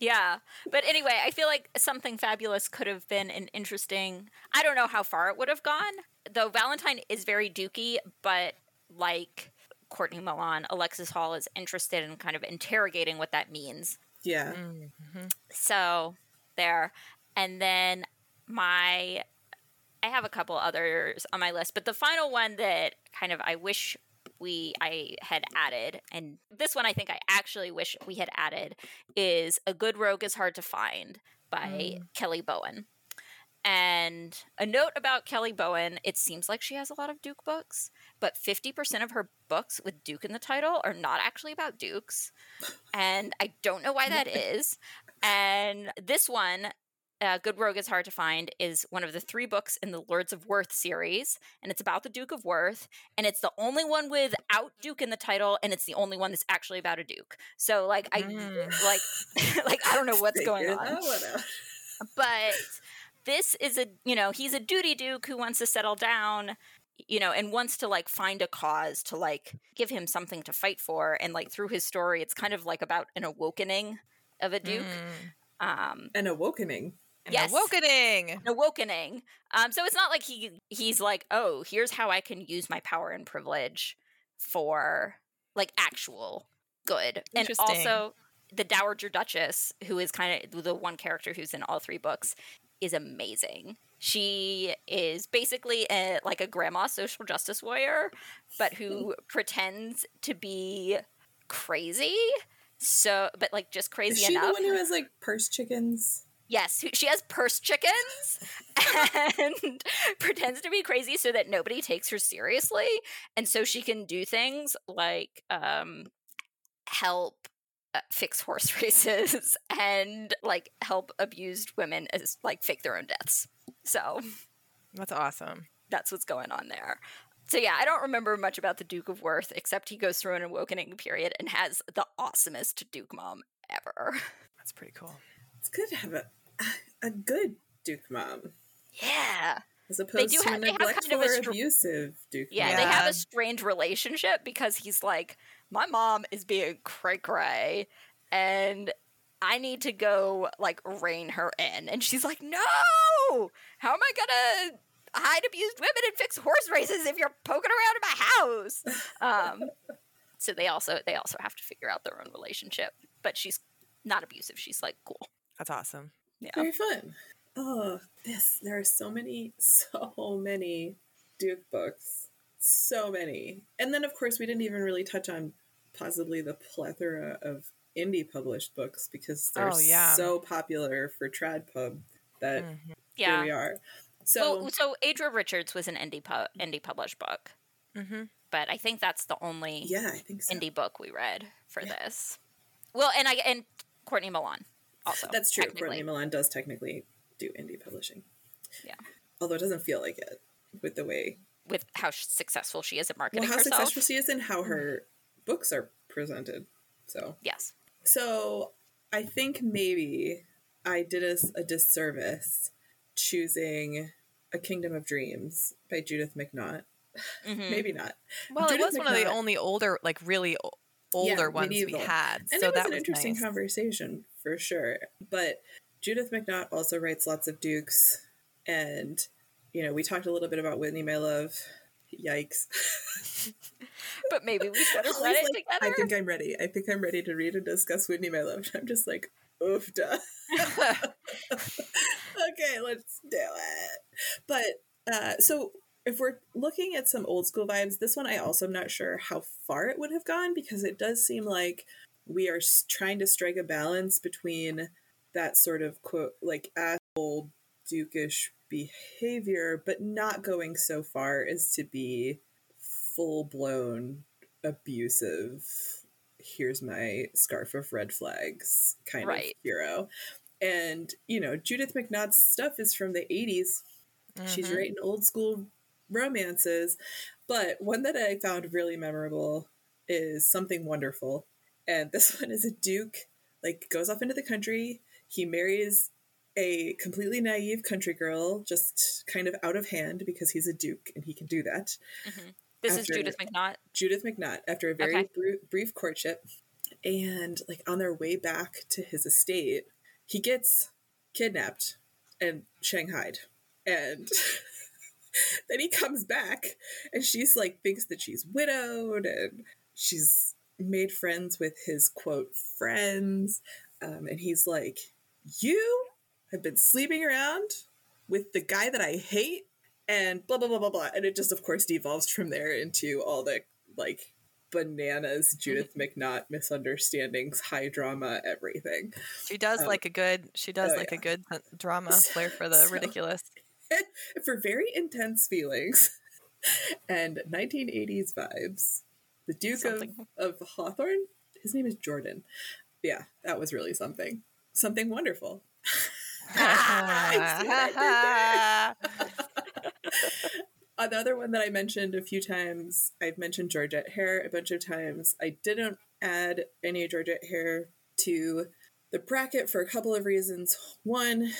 Yeah. But anyway, I feel like something fabulous could have been an interesting. I don't know how far it would have gone. Though Valentine is very dukey, but like Courtney Milan, Alexis Hall is interested in kind of interrogating what that means. yeah Mhm. So there. And then my I have a couple others on my list, but the final one that kind of I wish we I had added and this one I think I actually wish we had added is A Good Rogue is Hard to Find by mm. Kelly Bowen. And a note about Kelly Bowen, it seems like she has a lot of Duke books, but 50% of her books with Duke in the title are not actually about Dukes. And I don't know why that is. And this one, uh, Good Rogue is Hard to Find, is one of the three books in the Lords of Worth series. And it's about the Duke of Worth. And it's the only one without Duke in the title. And it's the only one that's actually about a Duke. So, like, I, Mm. like, like, I don't know what's going on that one out. but this is a you know he's a duty duke who wants to settle down you know and wants to like find a cause to like give him something to fight for and like through his story it's kind of like about an awakening of a duke Mm. um an awakening An Yes. awakening. an awakening um so it's not like he he's like oh here's how i can use my power and privilege for like actual good. And also the dowager duchess who is kind of the one character who's in all three books is amazing. She is basically a, like a grandma social justice warrior but who pretends to be crazy. So but like just is crazy she enough the one who has like purse chickens Yes, she has purse chickens and pretends to be crazy so that nobody takes her seriously, and so she can do things like um, help uh, fix horse races and like help abused women as like fake their own deaths. So That's awesome. that's what's going on there. So yeah, I don't remember much about the Duke of Worth except he goes through an awakening period and has the awesomest Duke mom ever. That's pretty cool. it's good to have a a good duke mom Yeah. as opposed do to have- a they have kind of a str- abusive duke Yeah, mom. Yeah, they have a strange relationship because he's like, my mom is being cray cray, and I need to go like rein her in, and she's like, no, how am I gonna hide abused women and fix horse races if you're poking around in my house? Um, so they also they also have to figure out their own relationship, but she's not abusive. She's like cool. That's awesome. Yeah. Very fun. Oh, this there are so many, so many Duke books. So many. And then of course we didn't even really touch on possibly the plethora of indie published books because they're Oh, yeah. so popular for TradPub that Mhm. here Yeah. we are. So well, so Adria Richards was an indie pu- indie published book, Mhm. but I think that's the only yeah, I think so. indie book we read for Yeah. this. Well, and I and Courtney Milan also. That's true. Courtney Milan does technically do indie publishing. Yeah. Although it doesn't feel like it with the way with how successful she is at well, marketing how herself. successful she is and how her books are presented. So Yes. So I think maybe I did us a disservice choosing A Kingdom of Dreams by Judith McNaught. Mhm. Maybe not. Well, it Judith was one of the only older, like really older Yeah, ones medieval. we had. And so it was that an was interesting nice. conversation for sure. But Judith McNaught also writes lots of dukes. And, you know, we talked a little bit about Whitney, my love. Yikes. But maybe we should have read it like, together. I think I'm ready. I think I'm ready to read and discuss Whitney, my love. I'm just like, oof, duh. okay, let's do it. But uh, so if we're looking at some old school vibes, this one I also am not sure how far it would have gone because it does seem like we are trying to strike a balance between that sort of quote like asshole dukish behavior, but not going so far as to be full blown abusive. Here's my scarf of red flags kind of hero. And, you know, Judith McNaught's stuff is from the 80s. She's Mhm. writing old school romances. But one that I found really memorable is Something Wonderful. And this one is a duke, like, goes off into the country. He marries a completely naive country girl, just kind of out of hand because he's a duke and he can do that. Mm-hmm. This After- is Judith McNaught. Judith McNutt after a very Okay. bru- brief courtship. And like on their way back to his estate, he gets kidnapped and shanghaied. And then he comes back and she's like thinks that she's widowed and she's made friends with his quote friends. Um, and he's like, You have been sleeping around with the guy that I hate and blah blah blah blah blah and it just of course devolves from there into all the like bananas judith mcnaught misunderstandings high drama everything She does Um, like a good. She does oh, like yeah. a good uh, drama flair for the so- ridiculous. for very intense feelings and 1980s vibes the duke Something. of, of hawthorne his name is jordan yeah that was really something something wonderful Another one that I mentioned a few times, I've mentioned Georgette Heyer a bunch of times. I didn't add any Georgette Heyer to the bracket for a couple of reasons. One,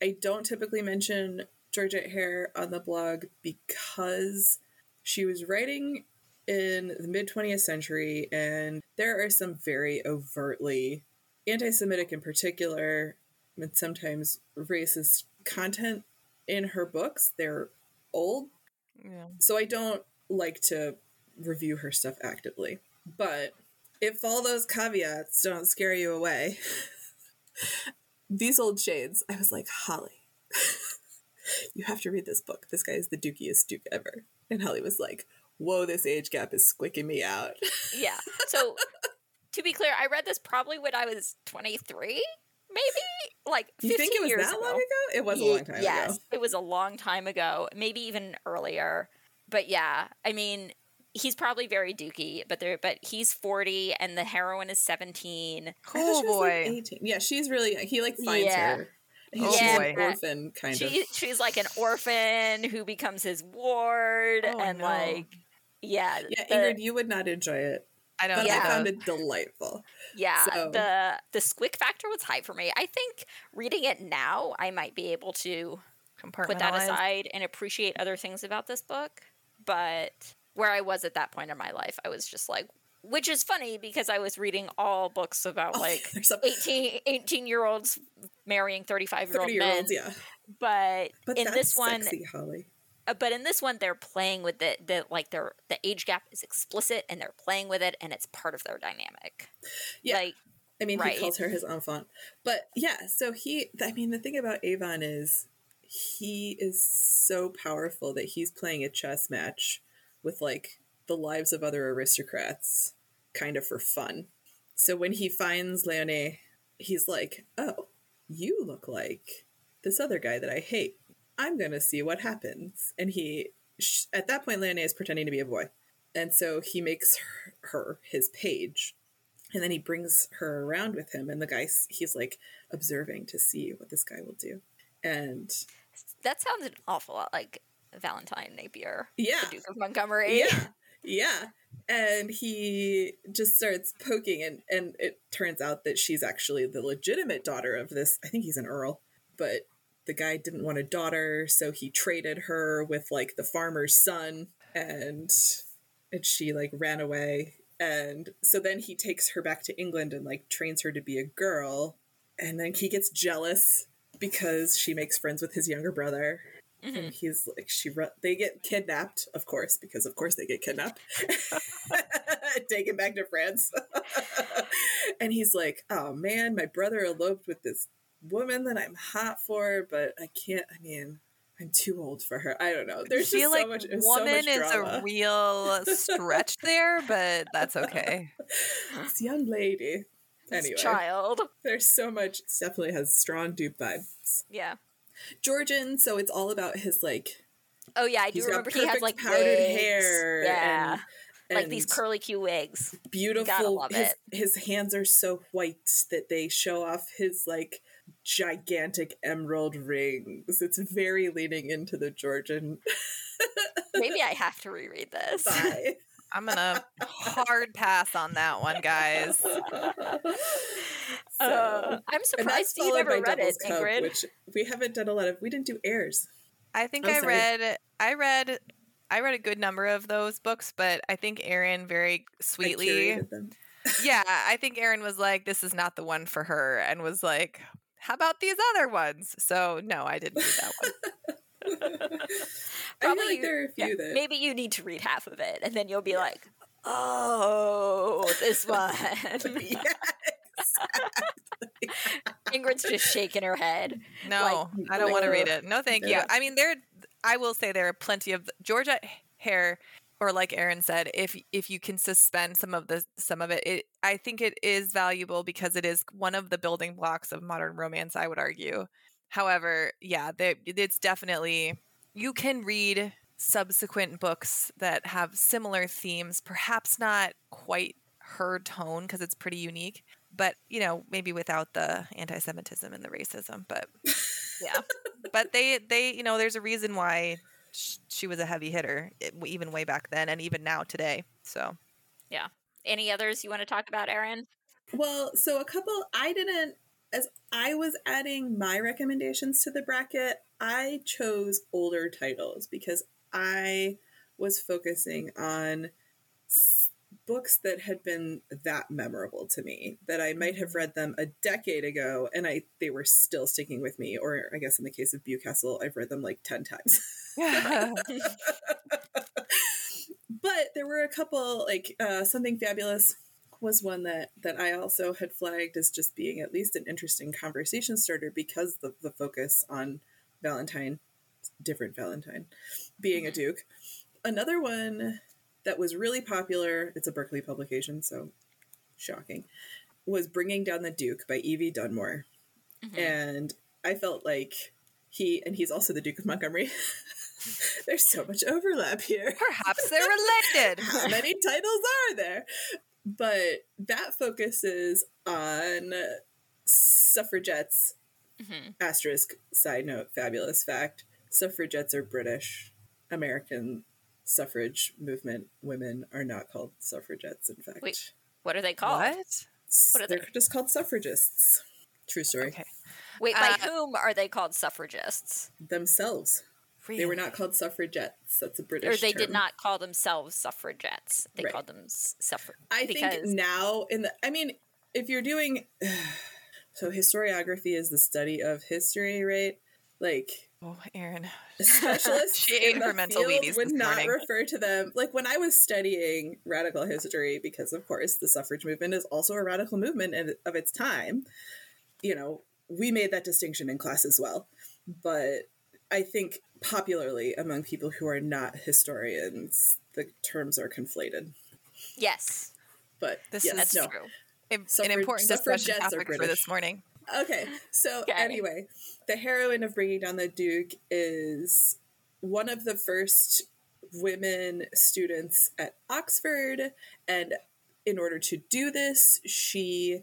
I don't typically mention Georgette Heyer on the blog because she was writing in the mid 20th century, and there are some very overtly anti Semitic in particular, and sometimes racist content in her books. They're old, yeah. so I don't like to review her stuff actively. But if all those caveats don't scare you away, these old shades, I was like, Holly, you have to read this book. This guy is the dukiest duke ever. And Holly was like, Whoa, this age gap is squicking me out. Yeah. So to be clear, I read this probably when I was 23, maybe like 15 You think it was years that ago. long ago? It was a long time ago. yes, ago. it was a long time ago, maybe even earlier. But yeah, I mean, he's probably very dooky, but there, but he's 40 and the heroine is 17. I thought Cool she was, like, oh, boy. 18. Yeah, she's really he like finds Yeah. her. Oh, she's an orphan kind She of. she's like an orphan who becomes his ward Oh, and no. like yeah, Yeah, the- Ingrid, you would not enjoy it, I don't but think I found it delightful. Yeah, So- the the squick factor was high for me. I think reading it now, I might be able to put that aside and appreciate other things about this book. But where I was at that point in my life, I was just like, which is funny because I was reading all books about Oh, like there's 18, 18 year olds marrying 35 year old men. olds, yeah. But, But in that's this one, sexy, Holly. Uh, but in this one, they're playing with it. The like their the age gap is explicit, and they're playing with it, and it's part of their dynamic. Yeah. Like I mean, Right. he calls her his enfant. But yeah, so he, I mean, the thing about Avon is he is so powerful that he's playing a chess match with like the lives of other aristocrats kind of for fun. So when he finds Leonie, he's like, oh, you look like this other guy that I hate. I'm going to see what happens. And he, sh- at that point, Leonie is pretending to be a boy. And so he makes her, her his page and then he brings her around with him and the guy he's like observing to see what this guy will do and that sounds an awful lot like Valentine Napier, yeah the Duke of Montgomery. yeah yeah and he just starts poking and and it turns out that she's actually the legitimate daughter of this i think he's an earl but the guy didn't want a daughter so he traded her with like the farmer's son and and she like ran away. And so then he takes her back to england and like trains her to be a girl. And then he gets jealous because she makes friends with his younger brother. Mhm. and he's like she ru- they get kidnapped of course because of course they get kidnapped. Taken back to france. And he's like oh man my brother eloped with this woman that i'm hot for but i can't i mean I'm too old for her. I don't know. There's I feel just so like much. so woman much is a real stretch there, but that's okay. this young lady. This Anyway, child. there's so much. It definitely has strong dupe vibes. Yeah. Georgian, so it's all about his like. Oh yeah, I do remember he has like powdered wigs. hair. Yeah. and, like these curly Q wigs. beautiful. love his, it. his hands are so white that they show off his like gigantic emerald rings. It's very leaning into the Georgian Maybe I have to reread this. vibe. I'm gonna hard pass on that one, guys. Uh, I'm surprised you followed never read Devil's it, Cub, Ingrid. which we haven't done a lot of. We didn't do airs. I think I'm I sorry. read I read I read a good number of those books, but I think Erin very sweetly curated. Yeah, I think Erin was like, This is not the one for her and was like, How about these other ones? So no, I didn't read that one. Probably like you- there are a few Yeah, that maybe you need to read half of it, and then you'll be like, "Oh, this one." yes. Ingrid's just shaking her head. No, I don't want to read it. No, thank you. I mean, there. I will say there are plenty of Georgia Heyer, or like Aaron said, if if you can suspend some of the some of it, it I think it is valuable because it is one of the building blocks of modern romance. I would argue. However, yeah, there, it's definitely you can read subsequent books that have similar themes, perhaps not quite her tone because it's pretty unique but you know maybe without the anti-semitism and the racism but Yeah. but they they you know there's a reason why she was a heavy hitter even way back then and even now today so yeah. Any others you want to talk about, Erin? Well, so a couple I didn't as I was adding my recommendations to the bracket, I chose older titles because I was focusing on books that had been that memorable to me that I might have mm-hmm. read them a decade ago and I they were still sticking with me or I guess in the case of Bewcastle I've read them like 10 times. but there were a couple like uh, something fabulous was one that that I also had flagged as just being at least an interesting conversation starter because the the focus on Valentine, different Valentine, being a duke. Another one that was really popular. It's a Berkley publication, so shocking. Was Bringing Down the Duke by Evie Dunmore, Mm-hmm. and I felt like he and he's also the Duke of Montgomery. There's so much overlap here perhaps they're related how many titles are there? But that focuses on suffragettes. Mhm. Asterisk, side note, fabulous fact suffragettes are British. American suffrage movement women are not called suffragettes, in fact. Wait, What are they called? what what are They're they? just called suffragists. True story. okay Wait, by Uh, whom are they called suffragists? Themselves. They were not called suffragettes. That's a British Or they term. did not call themselves suffragettes. They Right. called them s- suffra. I because think now in the I mean, if you're doing so historiography is the study of history, right? Like oh aaron specialists She ate in her the mental field would not morning. refer to them like when I was studying radical history because of course the suffrage movement is also a radical movement in- of its time. You know, we made that distinction in class as well. But I think popularly among people who are not historians, the terms are conflated. yes, But This yes, is- that's no. true. an important discussion suffragettes topic for this morning Okay, so Okay. anyway, the heroine of Bringing Down the Duke is one of the first women students at Oxford, and in order to do this, she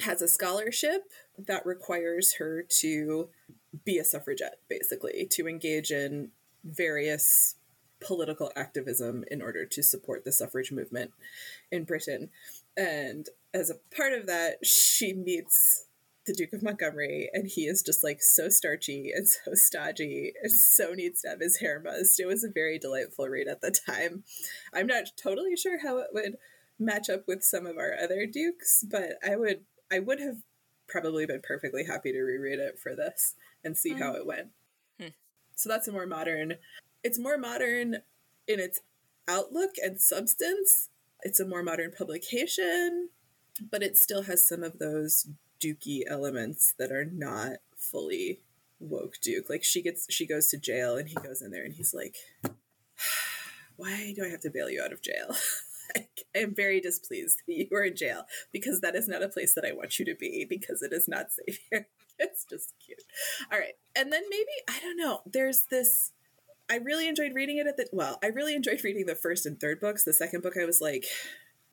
has a scholarship that requires her to be a suffragette, basically, to engage in various political activism in order to support the suffrage movement in Britain. And as a part of that, she meets the Duke of Montgomery, and he is just like so starchy and so stodgy and so needs to have his hair mussed. It was a very delightful read at the time. I'm not totally sure how it would match up with some of our other dukes, but I would I would have probably been perfectly happy to reread it for this and see how it went. Hmm. So that's a more modern. It's more modern in its outlook and substance. It's a more modern publication, but it still has some of those dooky elements that are not fully woke Duke. Like she gets she goes to jail and he goes in there and he's like, Why do I have to bail you out of jail? I am very displeased that you are in jail because that is not a place that I want you to be because it is not safe here. It's just cute. All right. And then maybe, I don't know, there's this. I really enjoyed reading it at the. Well, I really enjoyed reading the first and third books. The second book, I was like,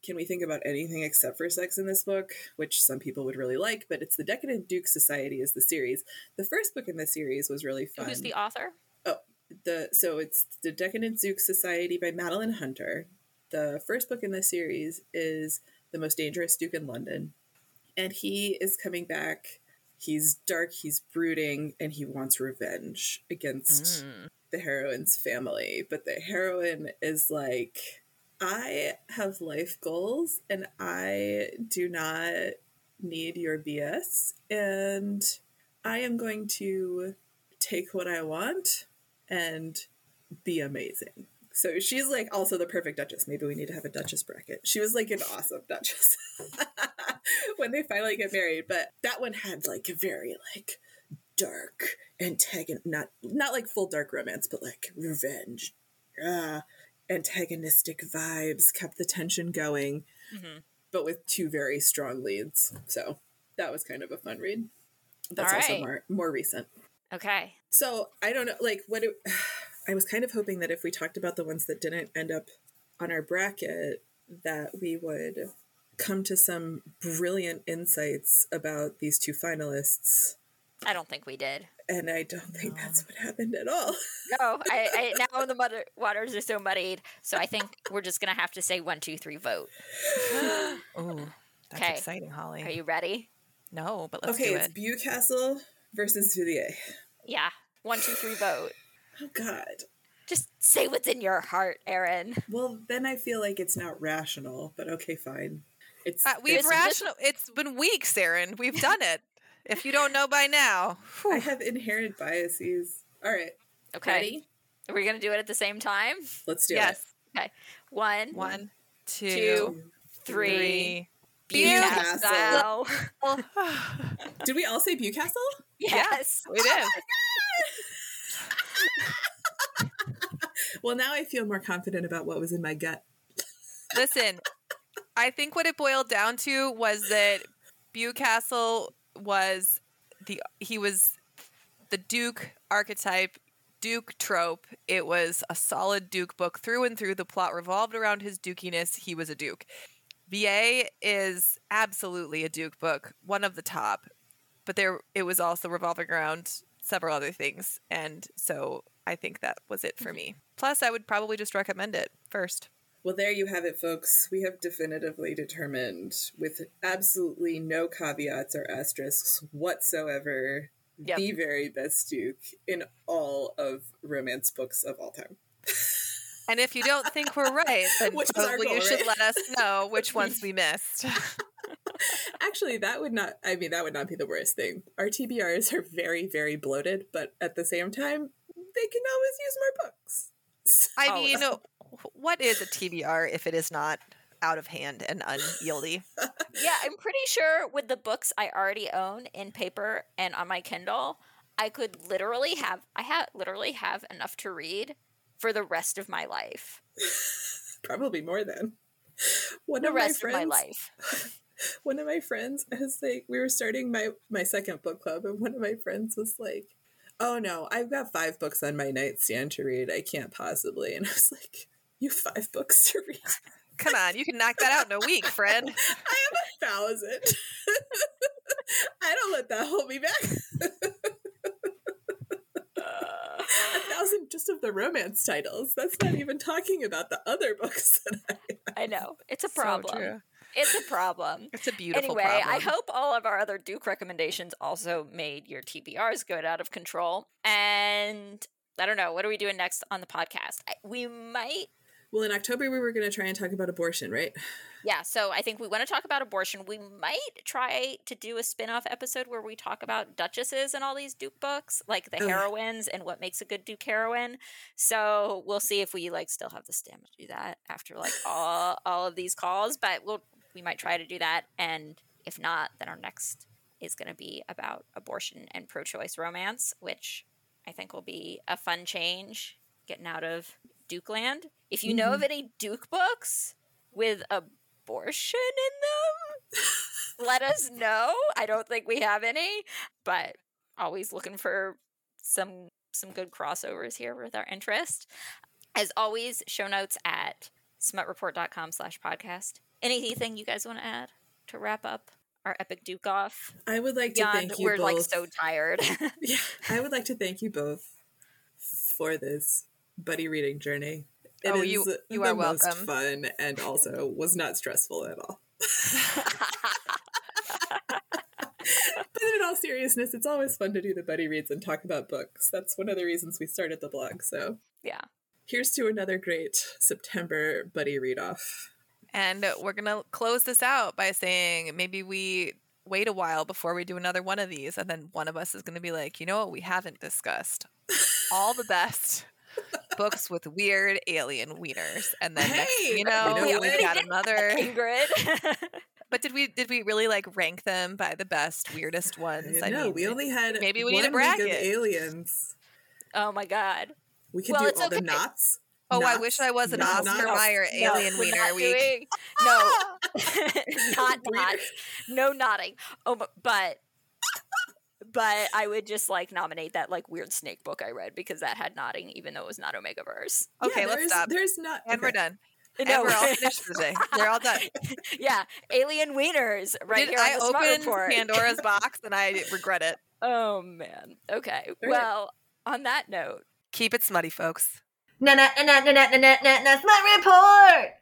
can we think about anything except for sex in this book? Which some people would really like, but it's the Decadent Duke Society is the series. The first book in the series was really fun. Who's the author? Oh, the so it's the Decadent Duke Society by Madeline Hunter. The first book in the series is The Most Dangerous Duke in London. And he is coming back. He's dark, he's brooding, and he wants revenge against Mm. the heroine's family. But the heroine is like, I have life goals and I do not need your BS. And I am going to take what I want and be amazing. So she's like also the perfect Duchess. Maybe we need to have a Duchess bracket. She was like an awesome Duchess when they finally get married. But that one had like a very like dark antagon not not like full dark romance, but like revenge, uh, antagonistic vibes kept the tension going, Mm-hmm. but with two very strong leads. So that was kind of a fun read. That's All also more more recent. Okay. So I don't know, like what it, I was kind of hoping that if we talked about the ones that didn't end up on our bracket, that we would come to some brilliant insights about these two finalists. I don't think we did. And I don't think that's what happened at all. No, I, I now the mudder, waters are so muddied, so I think we're just gonna have to say one, two, three, vote. Ooh, that's Okay. exciting, Holly. Are you ready? No, but let's okay, do it's it. Bewcastle versus Villiers. Yeah. One, two, three, vote. Oh God. Just say what's in your heart, Aaron. Well, then I feel like it's not rational, but okay, fine. It's Uh, we've This- this- rational. It's been weeks, Aaron. We've done it. if you don't know by now, I have inherent biases. All right, Okay. ready? Are we gonna do it at the same time? Let's do it. yes, Okay. One, one, two, Two, three. three. Bewcastle. Bewcastle. Did we all say Bewcastle? yes. we did. Well, now I feel more confident about what was in my gut. Listen, I think what it boiled down to was that Bewcastle was the he was the Duke archetype, Duke trope. It was a solid Duke book through and through. The plot revolved around his dukiness. He was a Duke. VA is absolutely a Duke book, one of the top, but there it was also revolving around several other things, and so I think that was it for mm-hmm. me. Plus, I would probably just recommend it first. Well, there you have it, folks. We have definitively determined, with absolutely no caveats or asterisks whatsoever, Yep. the very best Duke in all of romance books of all time. And if you don't think we're right, then probably goal, you should let us know which ones we missed. Actually, that would not, I mean, that would not be the worst thing. Our TBRs are very, very bloated, but at the same time, they can always use more books. I Oh, mean, what is a TBR if it is not out of hand and unyieldy? Yeah, I'm pretty sure with the books I already own in paper and on my Kindle, I could literally have I have literally have enough to read for the rest of my life. Probably more than. One The of my rest of friends, my life. one of my friends was like we were starting my my second book club and one of my friends was like oh no i've got five books on my nightstand to read i can't possibly and i was like you have five books to read Come on, you can knock that out in a week, friend. i have a thousand i don't let that hold me back a uh. thousand just of the romance titles that's not even talking about the other books that i I know. It's a So problem. true. It's a problem. It's a beautiful anyway, I hope all of our other Duke recommendations also made your TBRs go out of control. And I don't know, what are we doing next on the podcast? We might well in october we were going to try and talk about abortion right Yeah, so I think we want to talk about abortion. We might try to do a spin off episode where we talk about duchesses and all these Duke books, like the oh, Ugh. heroines and what makes a good Duke heroine. So we'll see if we like still have the stamina to do that after like all all of these calls. But we'll we might try to do that, and if not, then our next is going to be about abortion and pro choice romance, which I think will be a fun change getting out of Duke Land. If you know of mm-hmm. any Duke books with abortion in them, let us know. I don't think we have any, but always looking for some some good crossovers here with our interest. As always, show notes at smutreport.com slash podcast. Anything you guys want to add to wrap up our epic Duke off? I would like to thank you we're both. like so tired. yeah, I would like to thank you both for this buddy reading journey. It Oh, you- you are welcome. fun and also was not stressful at all. But in all seriousness, it's always fun to do the buddy reads and talk about books. That's one of the reasons we started the blog. So yeah. here's to another great September buddy read off. And we're going to close this out by saying maybe we wait a while before we do another one of these. And then one of us is going to be like, you know what? We haven't discussed all the best books with weird alien wieners. And then next you know, you know we've got another. Ingrid. But did we did we really like rank them by the best weirdest ones? I no, mean, we only had maybe we one need a week of bracket. aliens. oh my god. We could Well, do it's all the knots. Oh, I wish I was an knots, Oscar knots. Mayer No, alien we're wiener not week. doing- no, not knots. No knotting. Oh, bu- but but I would just like nominate that like weird snake book I read because that had knotting, even though it was not Omega Verse. Okay, Yeah, let's stop. There's not. And we're okay. done. No, we're all finished for the day. We're all done. yeah, alien wieners right Did here I on the Smart opened Pandora's box and I regret it. Oh man. Okay. right. Well, on that note, Keep it smutty, folks. Na na na na na na na na smut report.